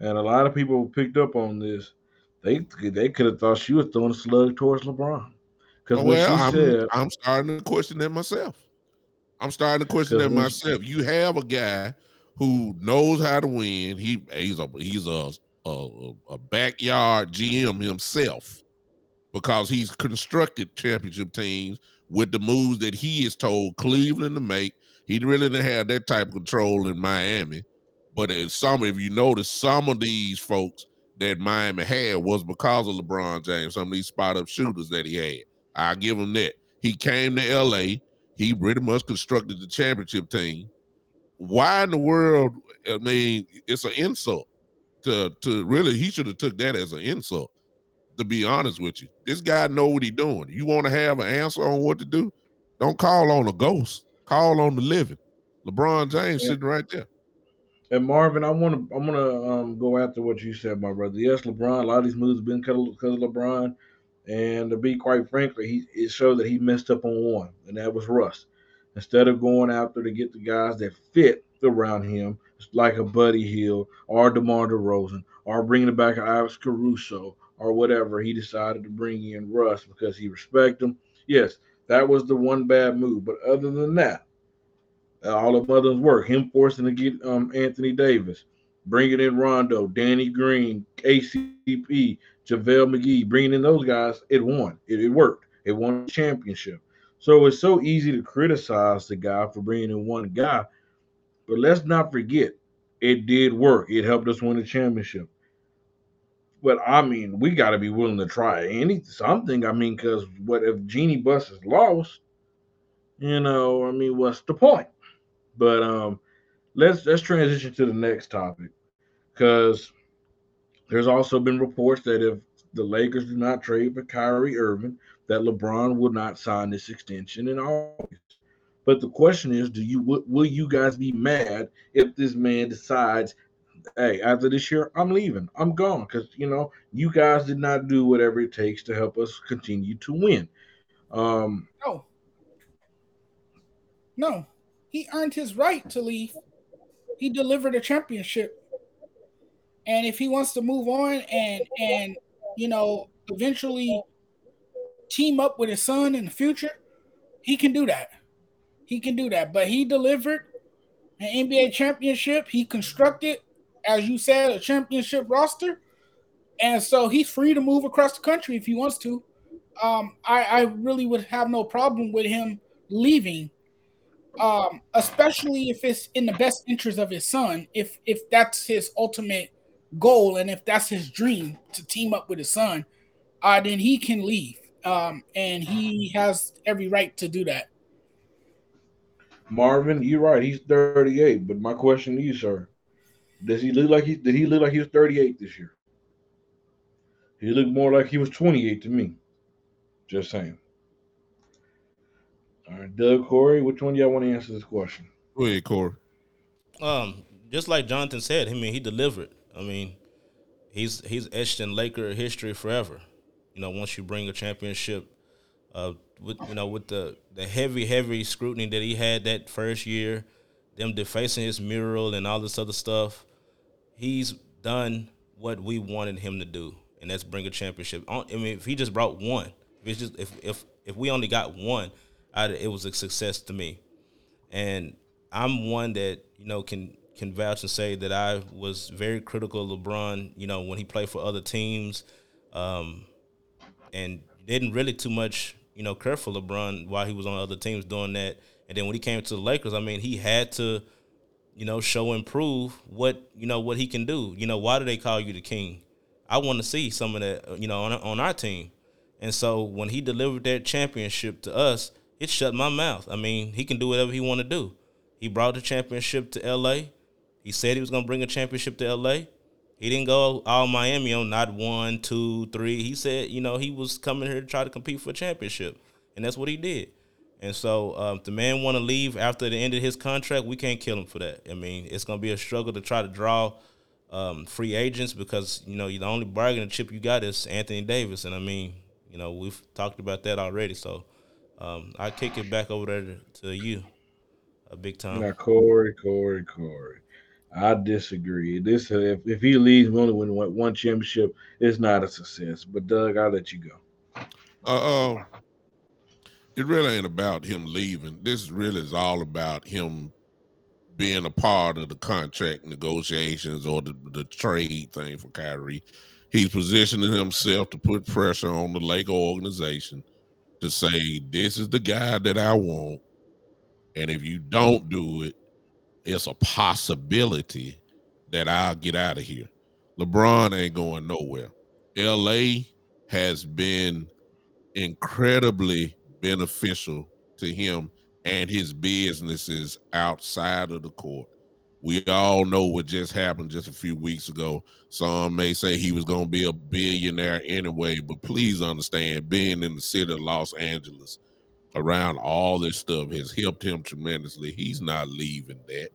and a lot of people picked up on this, they they could have thought she was throwing a slug towards LeBron. Because Oh, what well, I'm, said, I'm starting to question that myself. I'm starting to question that myself. You have a guy who knows how to win. He he's a he's a a, a backyard GM himself because he's constructed championship teams with the moves that he is told Cleveland to make. He really didn't have that type of control in Miami. But some, if you notice, some of these folks that Miami had was because of LeBron James. Some of these spot up shooters that he had. I give him that. He came to LA. He pretty much constructed the championship team. Why in the world? I mean, it's an insult to to really. He should have took that as an insult. To be honest with you, this guy know what he doing. You want to have an answer on what to do? Don't call on a ghost. Call on the living. LeBron James Yeah. sitting right there. And Marvin, I want to I want to um, go after what you said, my brother. Yes, LeBron. A lot of these moves have been because of LeBron, and to be quite frankly, he it showed that he messed up on one, and that was Russ. Instead of going out there to get the guys that fit around him, like a Buddy Hield or DeMar DeRozan, or bringing back Alex Caruso or whatever, he decided to bring in Russ because he respected him. Yes, that was the one bad move, but other than that, all of others work. Him forcing to get um, Anthony Davis, bringing in Rondo, Danny Green, KCP, JaVale McGee, bringing in those guys, it won. It, it worked. It won championship. So it's so easy to criticize the guy for bringing in one guy, but let's not forget, it did work. It helped us win the championship. But I mean, we got to be willing to try any something. I mean, because what if Jeanie Buss is lost? You know, I mean, what's the point? But um, let's let's transition to the next topic because there's also been reports that if the Lakers do not trade for Kyrie Irving, that LeBron will not sign this extension in August. But the question is, do you will, you guys be mad if this man decides hey, after this year, I'm leaving. I'm gone because you know you guys did not do whatever it takes to help us continue to win. Um, no, no, he earned his right to leave. He delivered a championship, and if he wants to move on and and you know eventually team up with his son in the future, he can do that. He can do that. But he delivered an NBA championship. He constructed, as you said, a championship roster. And so he's free to move across the country if he wants to. Um, I, I really would have no problem with him leaving, um, especially if it's in the best interest of his son. If if that's his ultimate goal and if that's his dream to team up with his son, uh, then he can leave. Um, and he has every right to do that. Marvin, you're right. He's 38. But my question to you, sir, does he look like he did he look like he was 38 this year? He looked more like he was 28 to me. Just saying. All right, Doug Corey, which one do y'all want to answer this question? Go ahead, Corey. Um, just like Jonathan said, I mean, he delivered. I mean, he's he's etched in Laker history forever. You know, once you bring a championship uh, with you know with the the heavy heavy scrutiny that he had that first year, them defacing his mural and all this other stuff, he's done what we wanted him to do, and that's bring a championship. I mean, if he just brought one, if it's just if if if we only got one, I, it was a success to me, and I'm one that you know can can vouch and say that I was very critical of LeBron. You know when he played for other teams, um, and didn't really too much you know, care for LeBron while he was on other teams doing that. And then when he came to the Lakers, I mean, he had to, you know, show and prove what you know what he can do. You know, why do they call you the king? I want to see some of that, you know, on on our team. And so when he delivered that championship to us, it shut my mouth. I mean, he can do whatever he want to do. He brought the championship to L.A. He said he was going to bring a championship to L.A. He didn't go all Miami on not one, two, three. He said, you know, he was coming here to try to compete for a championship, and that's what he did. And so, um, if the man want to leave after the end of his contract, we can't kill him for that. I mean, it's going to be a struggle to try to draw um, free agents because you know the only bargaining chip you got is Anthony Davis, and I mean, you know, we've talked about that already. So, um, I kick it back over there to, to you, a big time. Now, Corey, Corey, Corey. I disagree. This if, if he leaves, we only win one championship. It's not a success. But Doug, I'll let you go. Uh, uh it really ain't about him leaving. This really is all about him being a part of the contract negotiations or the, the trade thing for Kyrie. He's positioning himself to put pressure on the Laker organization to say, "This is the guy that I want." And if you don't do it, it's a possibility that I'll get out of here. LeBron ain't going nowhere. LA has been incredibly beneficial to him and his businesses outside of the court. We all know what just happened just a few weeks ago. Some may say he was going to be a billionaire anyway, but please understand being in the city of Los Angeles around all this stuff has helped him tremendously. He's not leaving that.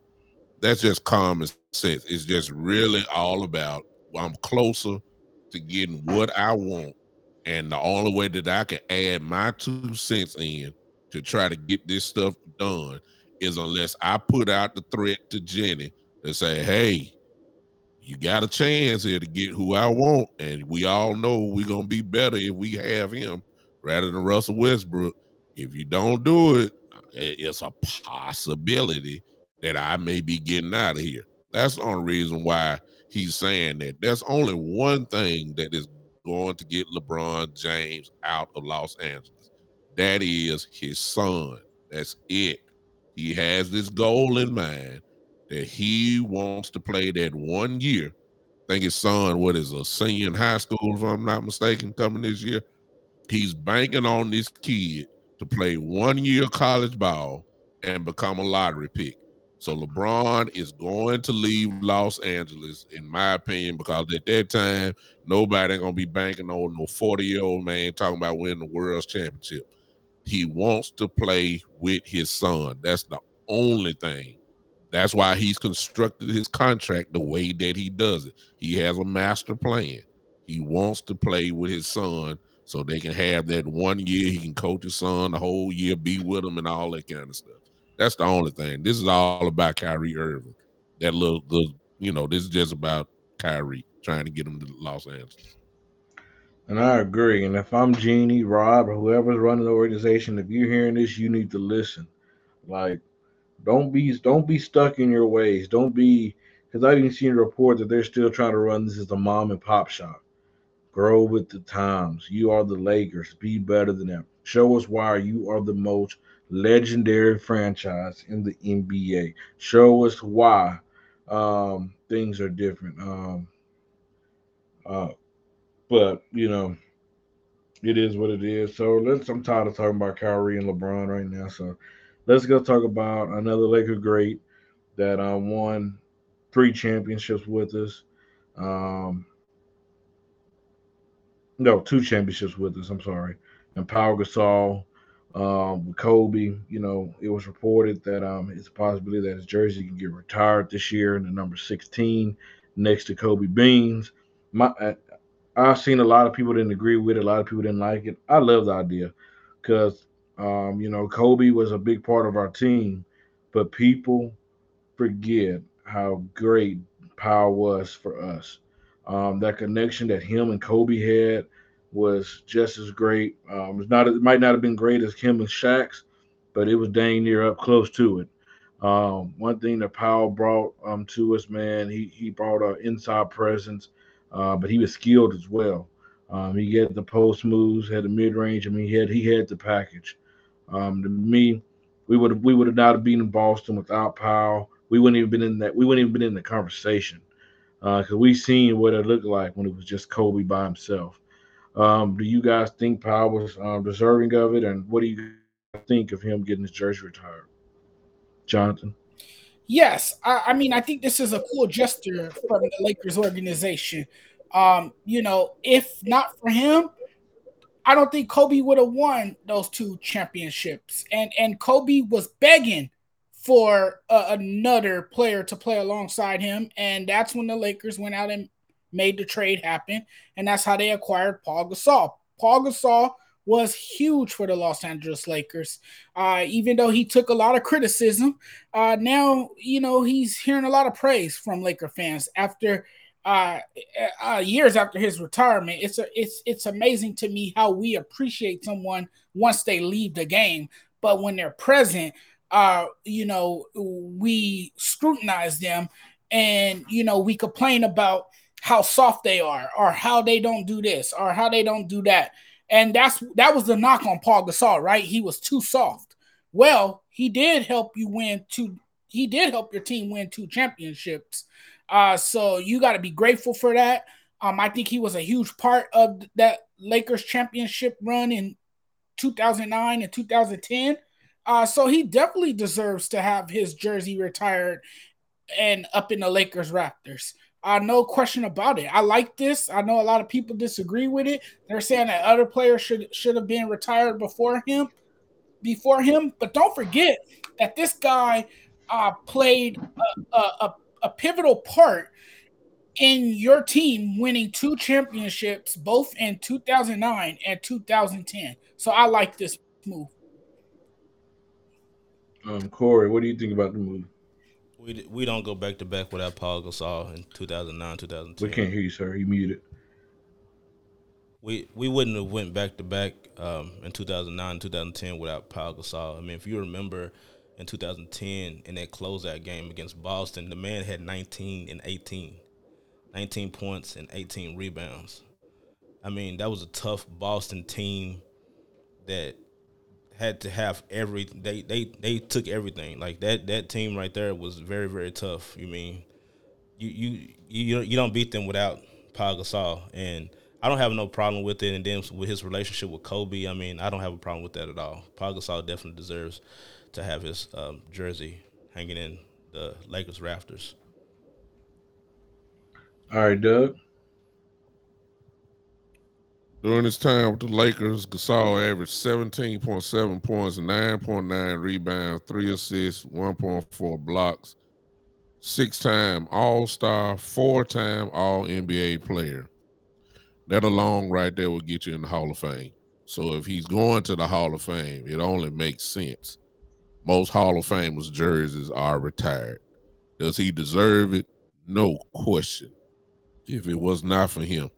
That's just common sense. It's just really all about I'm closer to getting what I want. And the only way that I can add my two cents in to try to get this stuff done is unless I put out the threat to Jenny and say, hey, you got a chance here to get who I want. And we all know we're going to be better if we have him rather than Russell Westbrook. If you don't do it, it's a possibility that I may be getting out of here. That's the only reason why he's saying that. There's only one thing that is going to get LeBron James out of Los Angeles. That is his son. That's it. He has this goal in mind that he wants to play that one year. I think his son, what is a senior in high school, if I'm not mistaken, coming this year. He's banking on this kid to play one year college ball and become a lottery pick. So LeBron is going to leave Los Angeles, in my opinion, because at that time, nobody ain't gonna be banking on no 40-year-old man talking about winning the world's championship. He wants to play with his son. That's the only thing That's why he's constructed his contract the way that he does it. He has a master plan. He wants to play with his son so they can have that one year he can coach his son the whole year, be with him, and all that kind of stuff. That's the only thing. This is all about Kyrie Irving. That little, little you know, this is just about Kyrie trying to get him to Los Angeles. And I agree. And if I'm Jeanie, Rob, or whoever's running the organization, if you're hearing this, you need to listen. Like, don't be don't be stuck in your ways. Don't be because I've even seen a report that they're still trying to run this as a mom and pop shop. Grow with the times. You are the Lakers. Be better than them. Show us why you are the most legendary franchise in the NBA. Show us why um, things are different. Um, uh, but you know, it is what it is. So let's. I'm tired of talking about Kyrie and LeBron right now. So let's go talk about another Laker great that uh, won three championships with us. Um, no, two championships with us. I'm sorry. And Pau Gasol, um, Kobe. You know, it was reported that um, it's a possibility that his jersey can get retired this year in the number 16 next to Kobe Beans. My, I've seen a lot of people didn't agree with it. A lot of people didn't like it. I love the idea because, um, you know, Kobe was a big part of our team, but people forget how great Pau was for us. Um, that connection that him and Kobe had was just as great. Um, it's not it might not have been great as him and Shaq's, but it was dang near up close to it. Um, one thing that Pau brought um, to us, man, he he brought an inside presence uh, but he was skilled as well. Um, he had the post moves, had the mid range. I mean, he had he had the package. Um, to me, we would we would have not in Boston without Pau. We wouldn't even been in that. We wouldn't even been in the conversation because uh, we seen what it looked like when it was just Kobe by himself. Um, do you guys think Pau was um, deserving of it, and what do you think of him getting his jersey retired, Jonathan? Yes, I, I, mean I think this is a cool gesture from the Lakers organization. Um, you know, if not for him, I don't think Kobe would have won those two championships. And and Kobe was begging for another player to play alongside him, and that's when the Lakers went out and made the trade happen, and that's how they acquired Pau Gasol. Pau Gasol was huge for the Los Angeles Lakers. Uh, even though he took a lot of criticism, uh, now you know he's hearing a lot of praise from Laker fans after uh, uh, years after his retirement. It's a, it's it's amazing to me how we appreciate someone once they leave the game, but when they're present, uh, you know, we scrutinize them, and you know we complain about how soft they are, or how they don't do this, or how they don't do that and that's that was the knock on Pau Gasol, right? He was too soft. Well, he did help you win two. He did help your team win two championships. Uh, so you got to be grateful for that. Um, I think he was a huge part of that Lakers championship run in 2009 and 2010. Uh, so he definitely deserves to have his jersey retired and up in the Lakers Raptors. Uh, no question about it. I like this. I know a lot of people disagree with it. They're saying that other players should should have been retired before him, before him. But don't forget that this guy uh, played a, a, a pivotal part in your team winning two championships, both in 2009 and 2010. So I like this move. Um, Corey, what do you think about the move? We we don't go back to back without Pau Gasol in 2009, 2010. We can't hear you, sir. You muted. We we wouldn't have went back to back um, in 2009, 2010 without Pau Gasol. I mean, if you remember in 2010 in that closeout game against Boston, the man had 19 and 18, 19 points and 18 rebounds. I mean, that was a tough Boston team that had to have every they they they took everything like that that team right there was very very tough. You mean you you you you don't beat them without Pau Gasol and I don't have no problem with it. And then with his relationship with Kobe, I mean I don't have a problem with that at all. Pau Gasol definitely deserves to have his um, jersey hanging in the Lakers rafters. All right, Doug. During his time with the Lakers, Gasol averaged 17.7 points, 9.9 rebounds, 3 assists, 1.4 blocks, six time All Star, four time All NBA player. That alone right there will get you in the Hall of Fame. So if he's going to the Hall of Fame, it only makes sense. Most Hall of Famers jerseys are retired. Does he deserve it? No question. If it was not for him,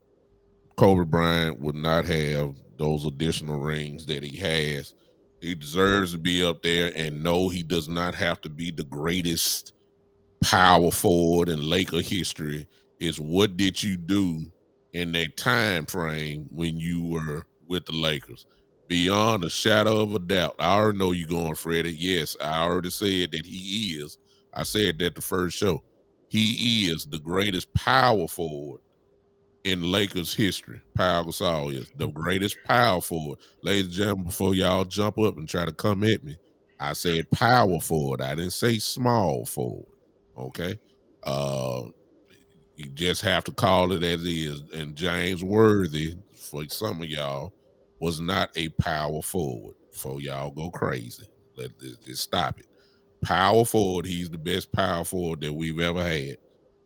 Kobe Bryant would not have those additional rings that he has. He deserves to be up there and no, he does not have to be the greatest power forward in Laker history. Is what did you do in that time frame when you were with the Lakers? Beyond a shadow of a doubt. I already know you're going, Freddie. Yes, I already said that he is. I said that the first show. He is the greatest power forward in Lakers history. Pau Gasol is the greatest power forward. Ladies and gentlemen, before y'all jump up and try to come at me, I said power forward. I didn't say small forward. Okay. Uh you just have to call it as is. And James Worthy, for some of y'all, was not a power forward. For y'all go crazy. Let just stop it. Power forward, he's the best power forward that we've ever had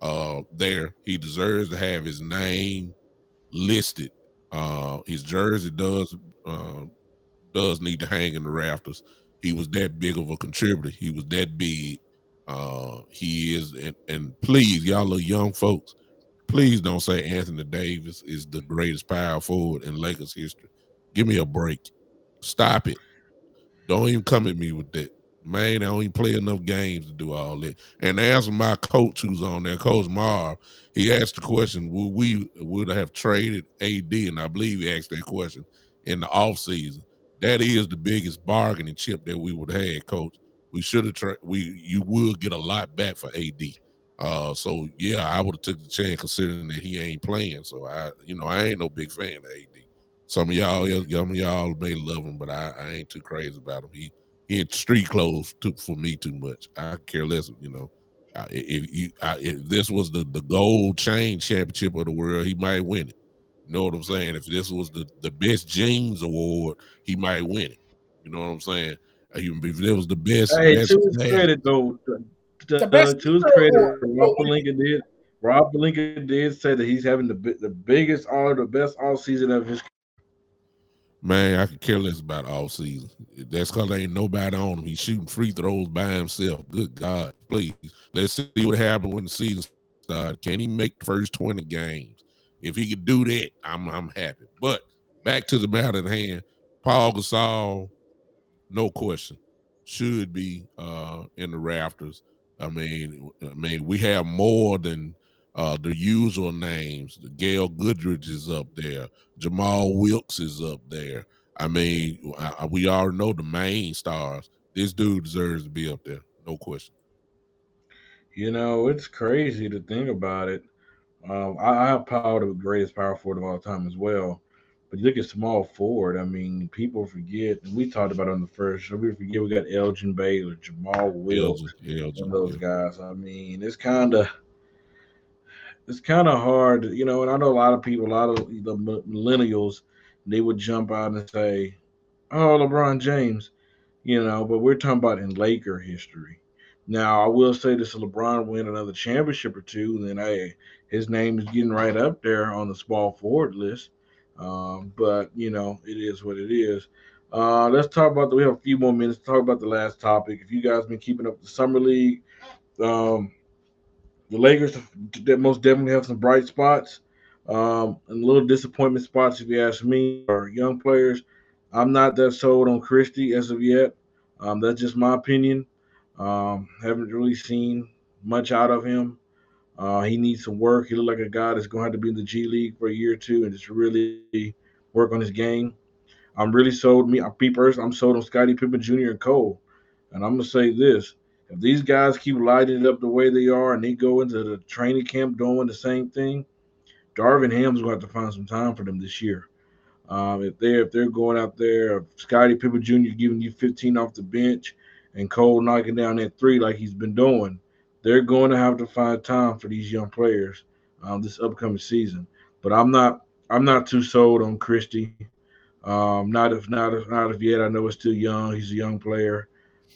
uh, there. He deserves to have his name listed. Uh, his jersey does uh, does need to hang in the rafters. He was that big of a contributor. He was that big. Uh, he is, and, and please, y'all little young folks, please don't say Anthony Davis is the greatest power forward in Lakers history. Give me a break. Stop it. Don't even come at me with that man, I even play enough games to do all that. And as my coach who's on there, Coach Marv, he asked the question, would we would have traded AD? And I believe he asked that question in the offseason. That is the biggest bargaining chip that we would have had, coach. We should have tried we you would get a lot back for AD. Uh so yeah, I would have took the chance considering that he ain't playing. So I you know, I ain't no big fan of AD. Some of y'all, some of y'all may love him, but I, I ain't too crazy about him. He in street clothes too, for me too much. I care less, you know. if you I, if this was the the gold chain championship of the world, he might win it. You know what I'm saying? If this was the the best jeans award, he might win it. You know what I'm saying? Even If it was the best, hey, best to his credit though, the, the, uh, to his credit, Rob Pelinka did. Rob Pelinka did say that he's having the the biggest all the best all season of his Man, I could care less about all season. That's because there ain't nobody on him. He's shooting free throws by himself. Good God, please. Let's see what happens when the season starts. Can he make the first 20 games? If he could do that, I'm I'm happy. But back to the matter at hand, Pau Gasol, no question, should be uh in the rafters. I mean, I mean, we have more than uh, the usual names. Gail Goodrich is up there. Jamal Wilkes is up there. I mean, I, we all know the main stars. This dude deserves to be up there, no question. You know, it's crazy to think about it. Um, I, I have Pau the greatest power forward of all time as well. But you look at small forward. I mean, people forget, we talked about it on the first show. We forget we got Elgin Baylor, Jamal Wilkes, Elgin, Elgin, those yeah. guys. I mean, it's kind of it's kind of hard, you know. And I know a lot of people, a lot of the millennials, they would jump out and say, "Oh, LeBron James," you know. But we're talking about in Laker history. Now, I will say this: LeBron win another championship or two, then hey, his name is getting right up there on the small forward list. Um, but you know, it is what it is. Uh, let's talk about the. We have a few more minutes to talk about the last topic. If you guys been keeping up the summer league, um, the Lakers most definitely have some bright spots um, and little disappointment spots, if you ask me, or young players. I'm not that sold on Christie as of yet. Um, that's just my opinion. Um, haven't really seen much out of him. Uh, he needs some work. He looked like a guy that's going to have to be in the G League for a year or two and just really work on his game. I'm really sold. Me, I'm person. I'm sold on Scottie Pippen Jr. and Cole. And I'm gonna say this: if these guys keep lighting it up the way they are and they go into the training camp doing the same thing, Darvin Ham's going to have to find some time for them this year. Um, if they're if they're going out there, if Scottie Pippen Jr. giving you 15 off the bench and Cole knocking down that three like he's been doing, they're going to have to find time for these young players um, this upcoming season. But I'm not I'm not too sold on Christie. Um, not if not if not if yet. I know it's still young. He's a young player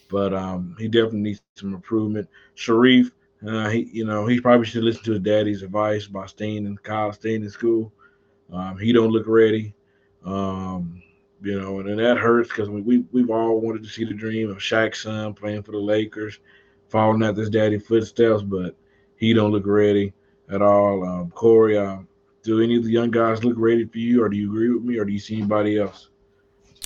but um, he definitely needs some improvement. Shareef, Uh, he, you know, he probably should listen to his daddy's advice about staying in college, staying in school. Um, he don't look ready. Um, you know, and, and that hurts because we, we we've all wanted to see the dream of Shaq's son playing for the Lakers, following out his daddy footsteps, but he don't look ready at all. Um, Corey, uh, do any of the young guys look ready for you, or do you agree with me, or do you see anybody else?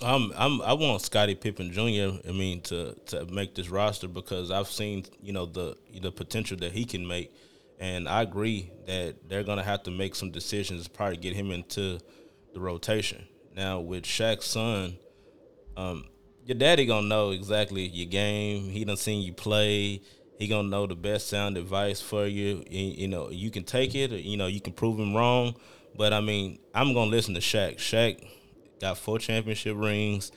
I'm, I'm I want Scottie Pippen Jr. I mean to to make this roster because I've seen you know the the potential that he can make, and I agree that they're gonna have to make some decisions to probably get him into the rotation. Now with Shaq's son, um, your daddy gonna know exactly your game. He done seen you play. He gonna know the best sound advice for you. You, you know you can take it. Or, you know you can prove him wrong. But I mean, I'm gonna listen to Shaq. Shaq got four championship rings.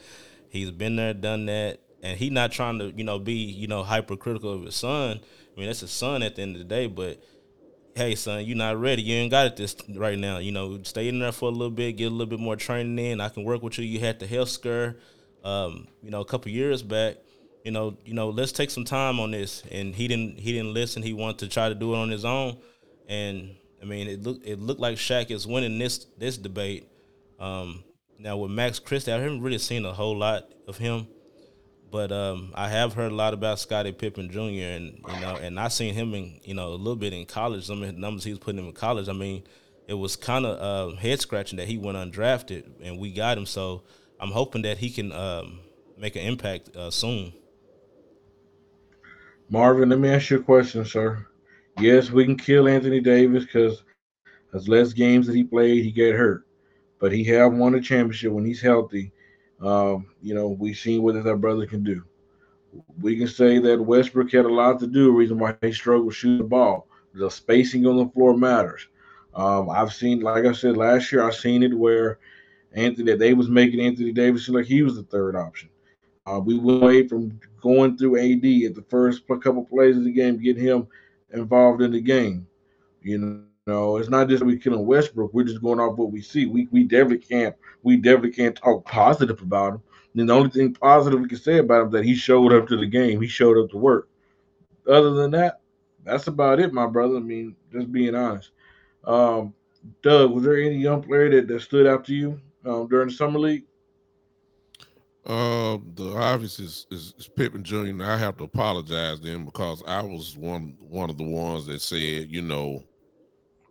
He's been there, done that, and he not trying to, you know, be, you know, hypercritical of his son. I mean, that's his son at the end of the day, but hey, son, you're not ready. You ain't got it this right now. You know, stay in there for a little bit, get a little bit more training in. I can work with you. You had the health scare, um, you know, a couple years back. You know, you know, let's take some time on this. And he didn't, he didn't listen. He wanted to try to do it on his own. And I mean, it looked, it looked like Shaq is winning this, this debate. Um, now with Max Christie, I haven't really seen a whole lot of him, but um, I have heard a lot about Scottie Pippen Jr. and you know, and I seen him in you know a little bit in college. Some of the numbers he was putting in college. I mean, it was kind of uh, head scratching that he went undrafted and we got him. So I'm hoping that he can um, make an impact uh, soon. Marvin, let me ask you a question, sir. Yes, we can kill Anthony Davis because as less games that he played, he get hurt but he have won a championship when he's healthy. Um, you know, we've seen what that brother can do. We can say that Westbrook had a lot to do. The reason why he struggled shooting the ball, the spacing on the floor matters. Um, I've seen, like I said last year, I've seen it where Anthony that they was making Anthony Davis like he was the third option. Uh, we went away from going through AD at the first couple plays of the game, get him involved in the game. You know, know, it's not just we killing Westbrook. We're just going off what we see. We we definitely can't we definitely can't talk positive about him. And the only thing positive we can say about him is that he showed up to the game. He showed up to work. Other than that, that's about it, my brother. I mean, just being honest. Um, Doug, was there any young player that, that stood out to you um, during the summer league? Uh, the obvious is, is, is Pippen Jr. I have to apologize to him because I was one one of the ones that said, you know,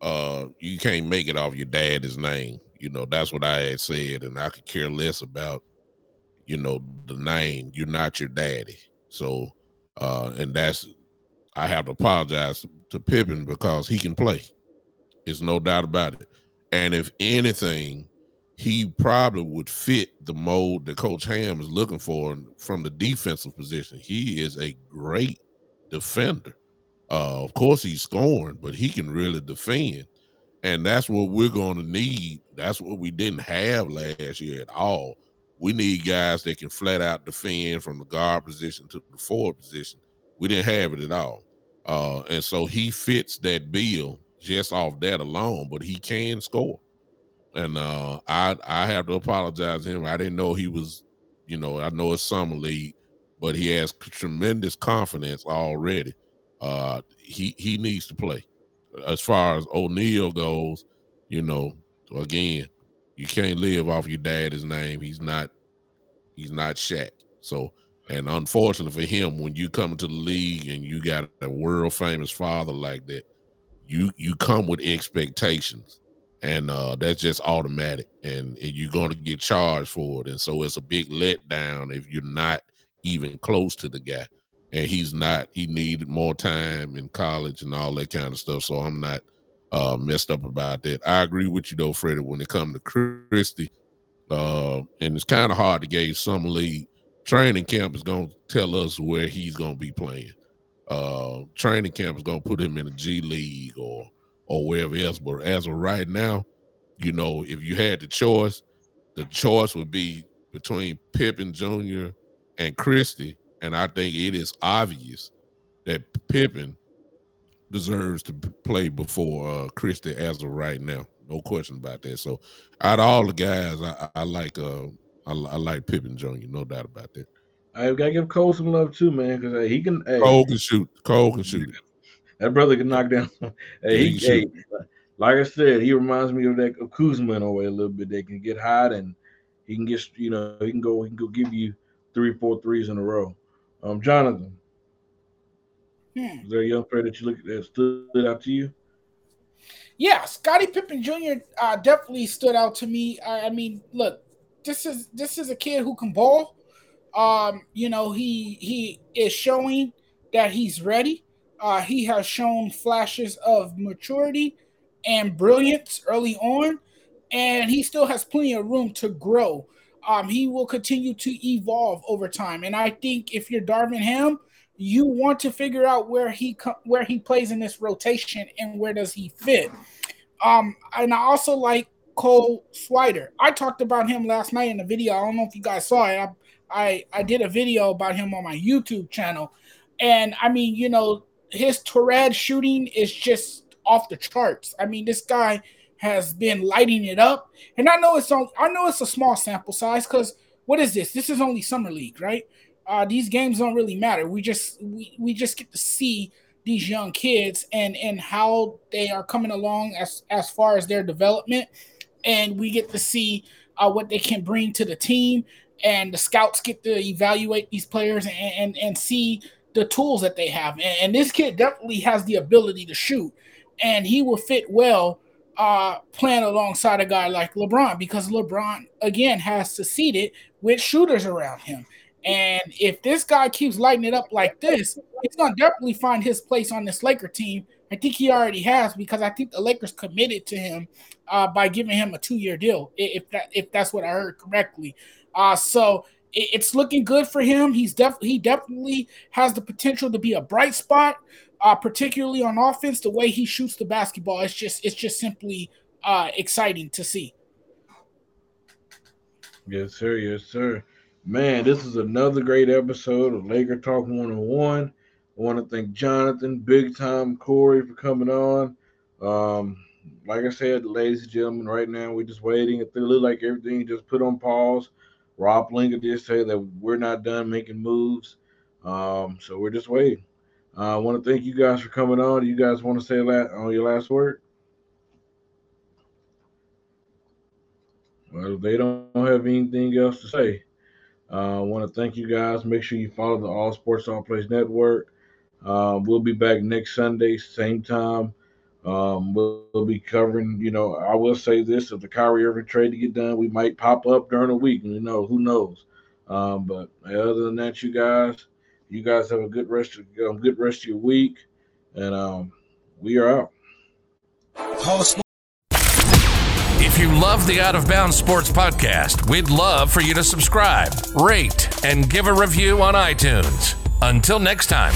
uh, you can't make it off your dad's name. You know, that's what I had said, and I could care less about, you know, the name. You're not your daddy. So, uh, and that's I have to apologize to Pippen because he can play. There's no doubt about it. And if anything, he probably would fit the mold that Coach Ham is looking for from the defensive position. He is a great defender. Uh, of course, he's scoring, but he can really defend. And that's what we're going to need. That's what we didn't have last year at all. We need guys that can flat out defend from the guard position to the forward position. We didn't have it at all. Uh, and so he fits that bill just off that alone, but he can score. And uh, I I have to apologize to him. I didn't know he was, you know, I know it's summer league, but he has tremendous confidence already uh, he he needs to play. As far as O'Neal goes, you know, again, you can't live off your dad's name. He's not he's not Shaq. So, and unfortunately for him, when you come into the league and you got a world famous father like that, you you come with expectations, and uh, that's just automatic, and, and you're going to get charged for it. And so it's a big letdown if you're not even close to the guy and he's not. He needed more time in college and all that kind of stuff. So I'm not uh, messed up about that. I agree with you though, Freddie. When it comes to Christie, uh, and it's kind of hard to gauge some league. Training camp is going to tell us where he's going to be playing. Uh, training camp is going to put him in a G League or or wherever else. But as of right now, you know, if you had the choice, the choice would be between Pippen Jr. and Christie and I think it is obvious that Pippen deserves to play before uh, Christie as of right now. No question about that. So, out of all the guys, I, I like uh, I, I, like Pippen Jr. No doubt about that. I gotta give Cole some love too, man, because uh, he can. Hey, Cole can shoot. Cole can shoot. that brother can knock down. hey, he, hey, like I said, he reminds me of that of Kuzma in a way a little bit. They can get hot and he can get you know he can go he can go give you three four threes in a row. Um, Jonathan, hmm. is there a young player that you look at that stood out to you? Yeah, Scottie Pippen Jr. Uh, definitely stood out to me. I, I, mean, look, this is this is a kid who can ball. Um, you know, he he is showing that he's ready. Uh, he has shown flashes of maturity and brilliance early on, and he still has plenty of room to grow. Um, he will continue to evolve over time, and I think if you're Darvin Ham, you want to figure out where he co- where he plays in this rotation and where does he fit. Um, and I also like Cole Swider. I talked about him last night in the video. I don't know if you guys saw it. I, I, I did a video about him on my YouTube channel, and I mean, you know, his Tourette shooting is just off the charts. I mean, this guy has been lighting it up, and I know it's on. I know it's a small sample size because what is this? This is only summer league, right? Uh, these games don't really matter. We just we, we just get to see these young kids and and how they are coming along as as far as their development, and we get to see uh, what they can bring to the team. And the scouts get to evaluate these players and and, and see the tools that they have. And, and, this kid definitely has the ability to shoot, and he will fit well uh, playing alongside a guy like LeBron because LeBron again has succeeded with shooters around him. And if this guy keeps lighting it up like this, he's gonna definitely find his place on this Laker team. I think he already has because I think the Lakers committed to him uh, by giving him a two-year deal, if that if that's what I heard correctly. Uh, so it, it's looking good for him. He's definitely he definitely has the potential to be a bright spot, uh, particularly on offense. The way he shoots the basketball, it's just it's just simply uh, exciting to see. Yes, sir. Yes, sir. Man, this is another great episode of Laker Talk 101. I want to thank Jonathan, Big Time Corey for coming on. Um, like I said, ladies and gentlemen, right now we're just waiting. It looks like everything just put on pause. Rob Pelinka did say that we're not done making moves. Um, so we're just waiting. Uh, I want to thank you guys for coming on. Do you guys want to say that on your last word? Well, they don't have anything else to say. Uh, I want to thank you guys. Make sure you follow the All Sports All Plays Network. Um, we'll be back next Sunday, same time. Um, we'll, we'll, be covering, you know, I will say this: if the Kyrie Irving trade to get done, we might pop up during the week. You know, who knows? Um, but other than that, you guys, you guys have a good rest of um, good rest of your week, and um, we are out. If you love the Out of Bounds Sports Podcast, we'd love for you to subscribe, rate, and give a review on iTunes. Until next time.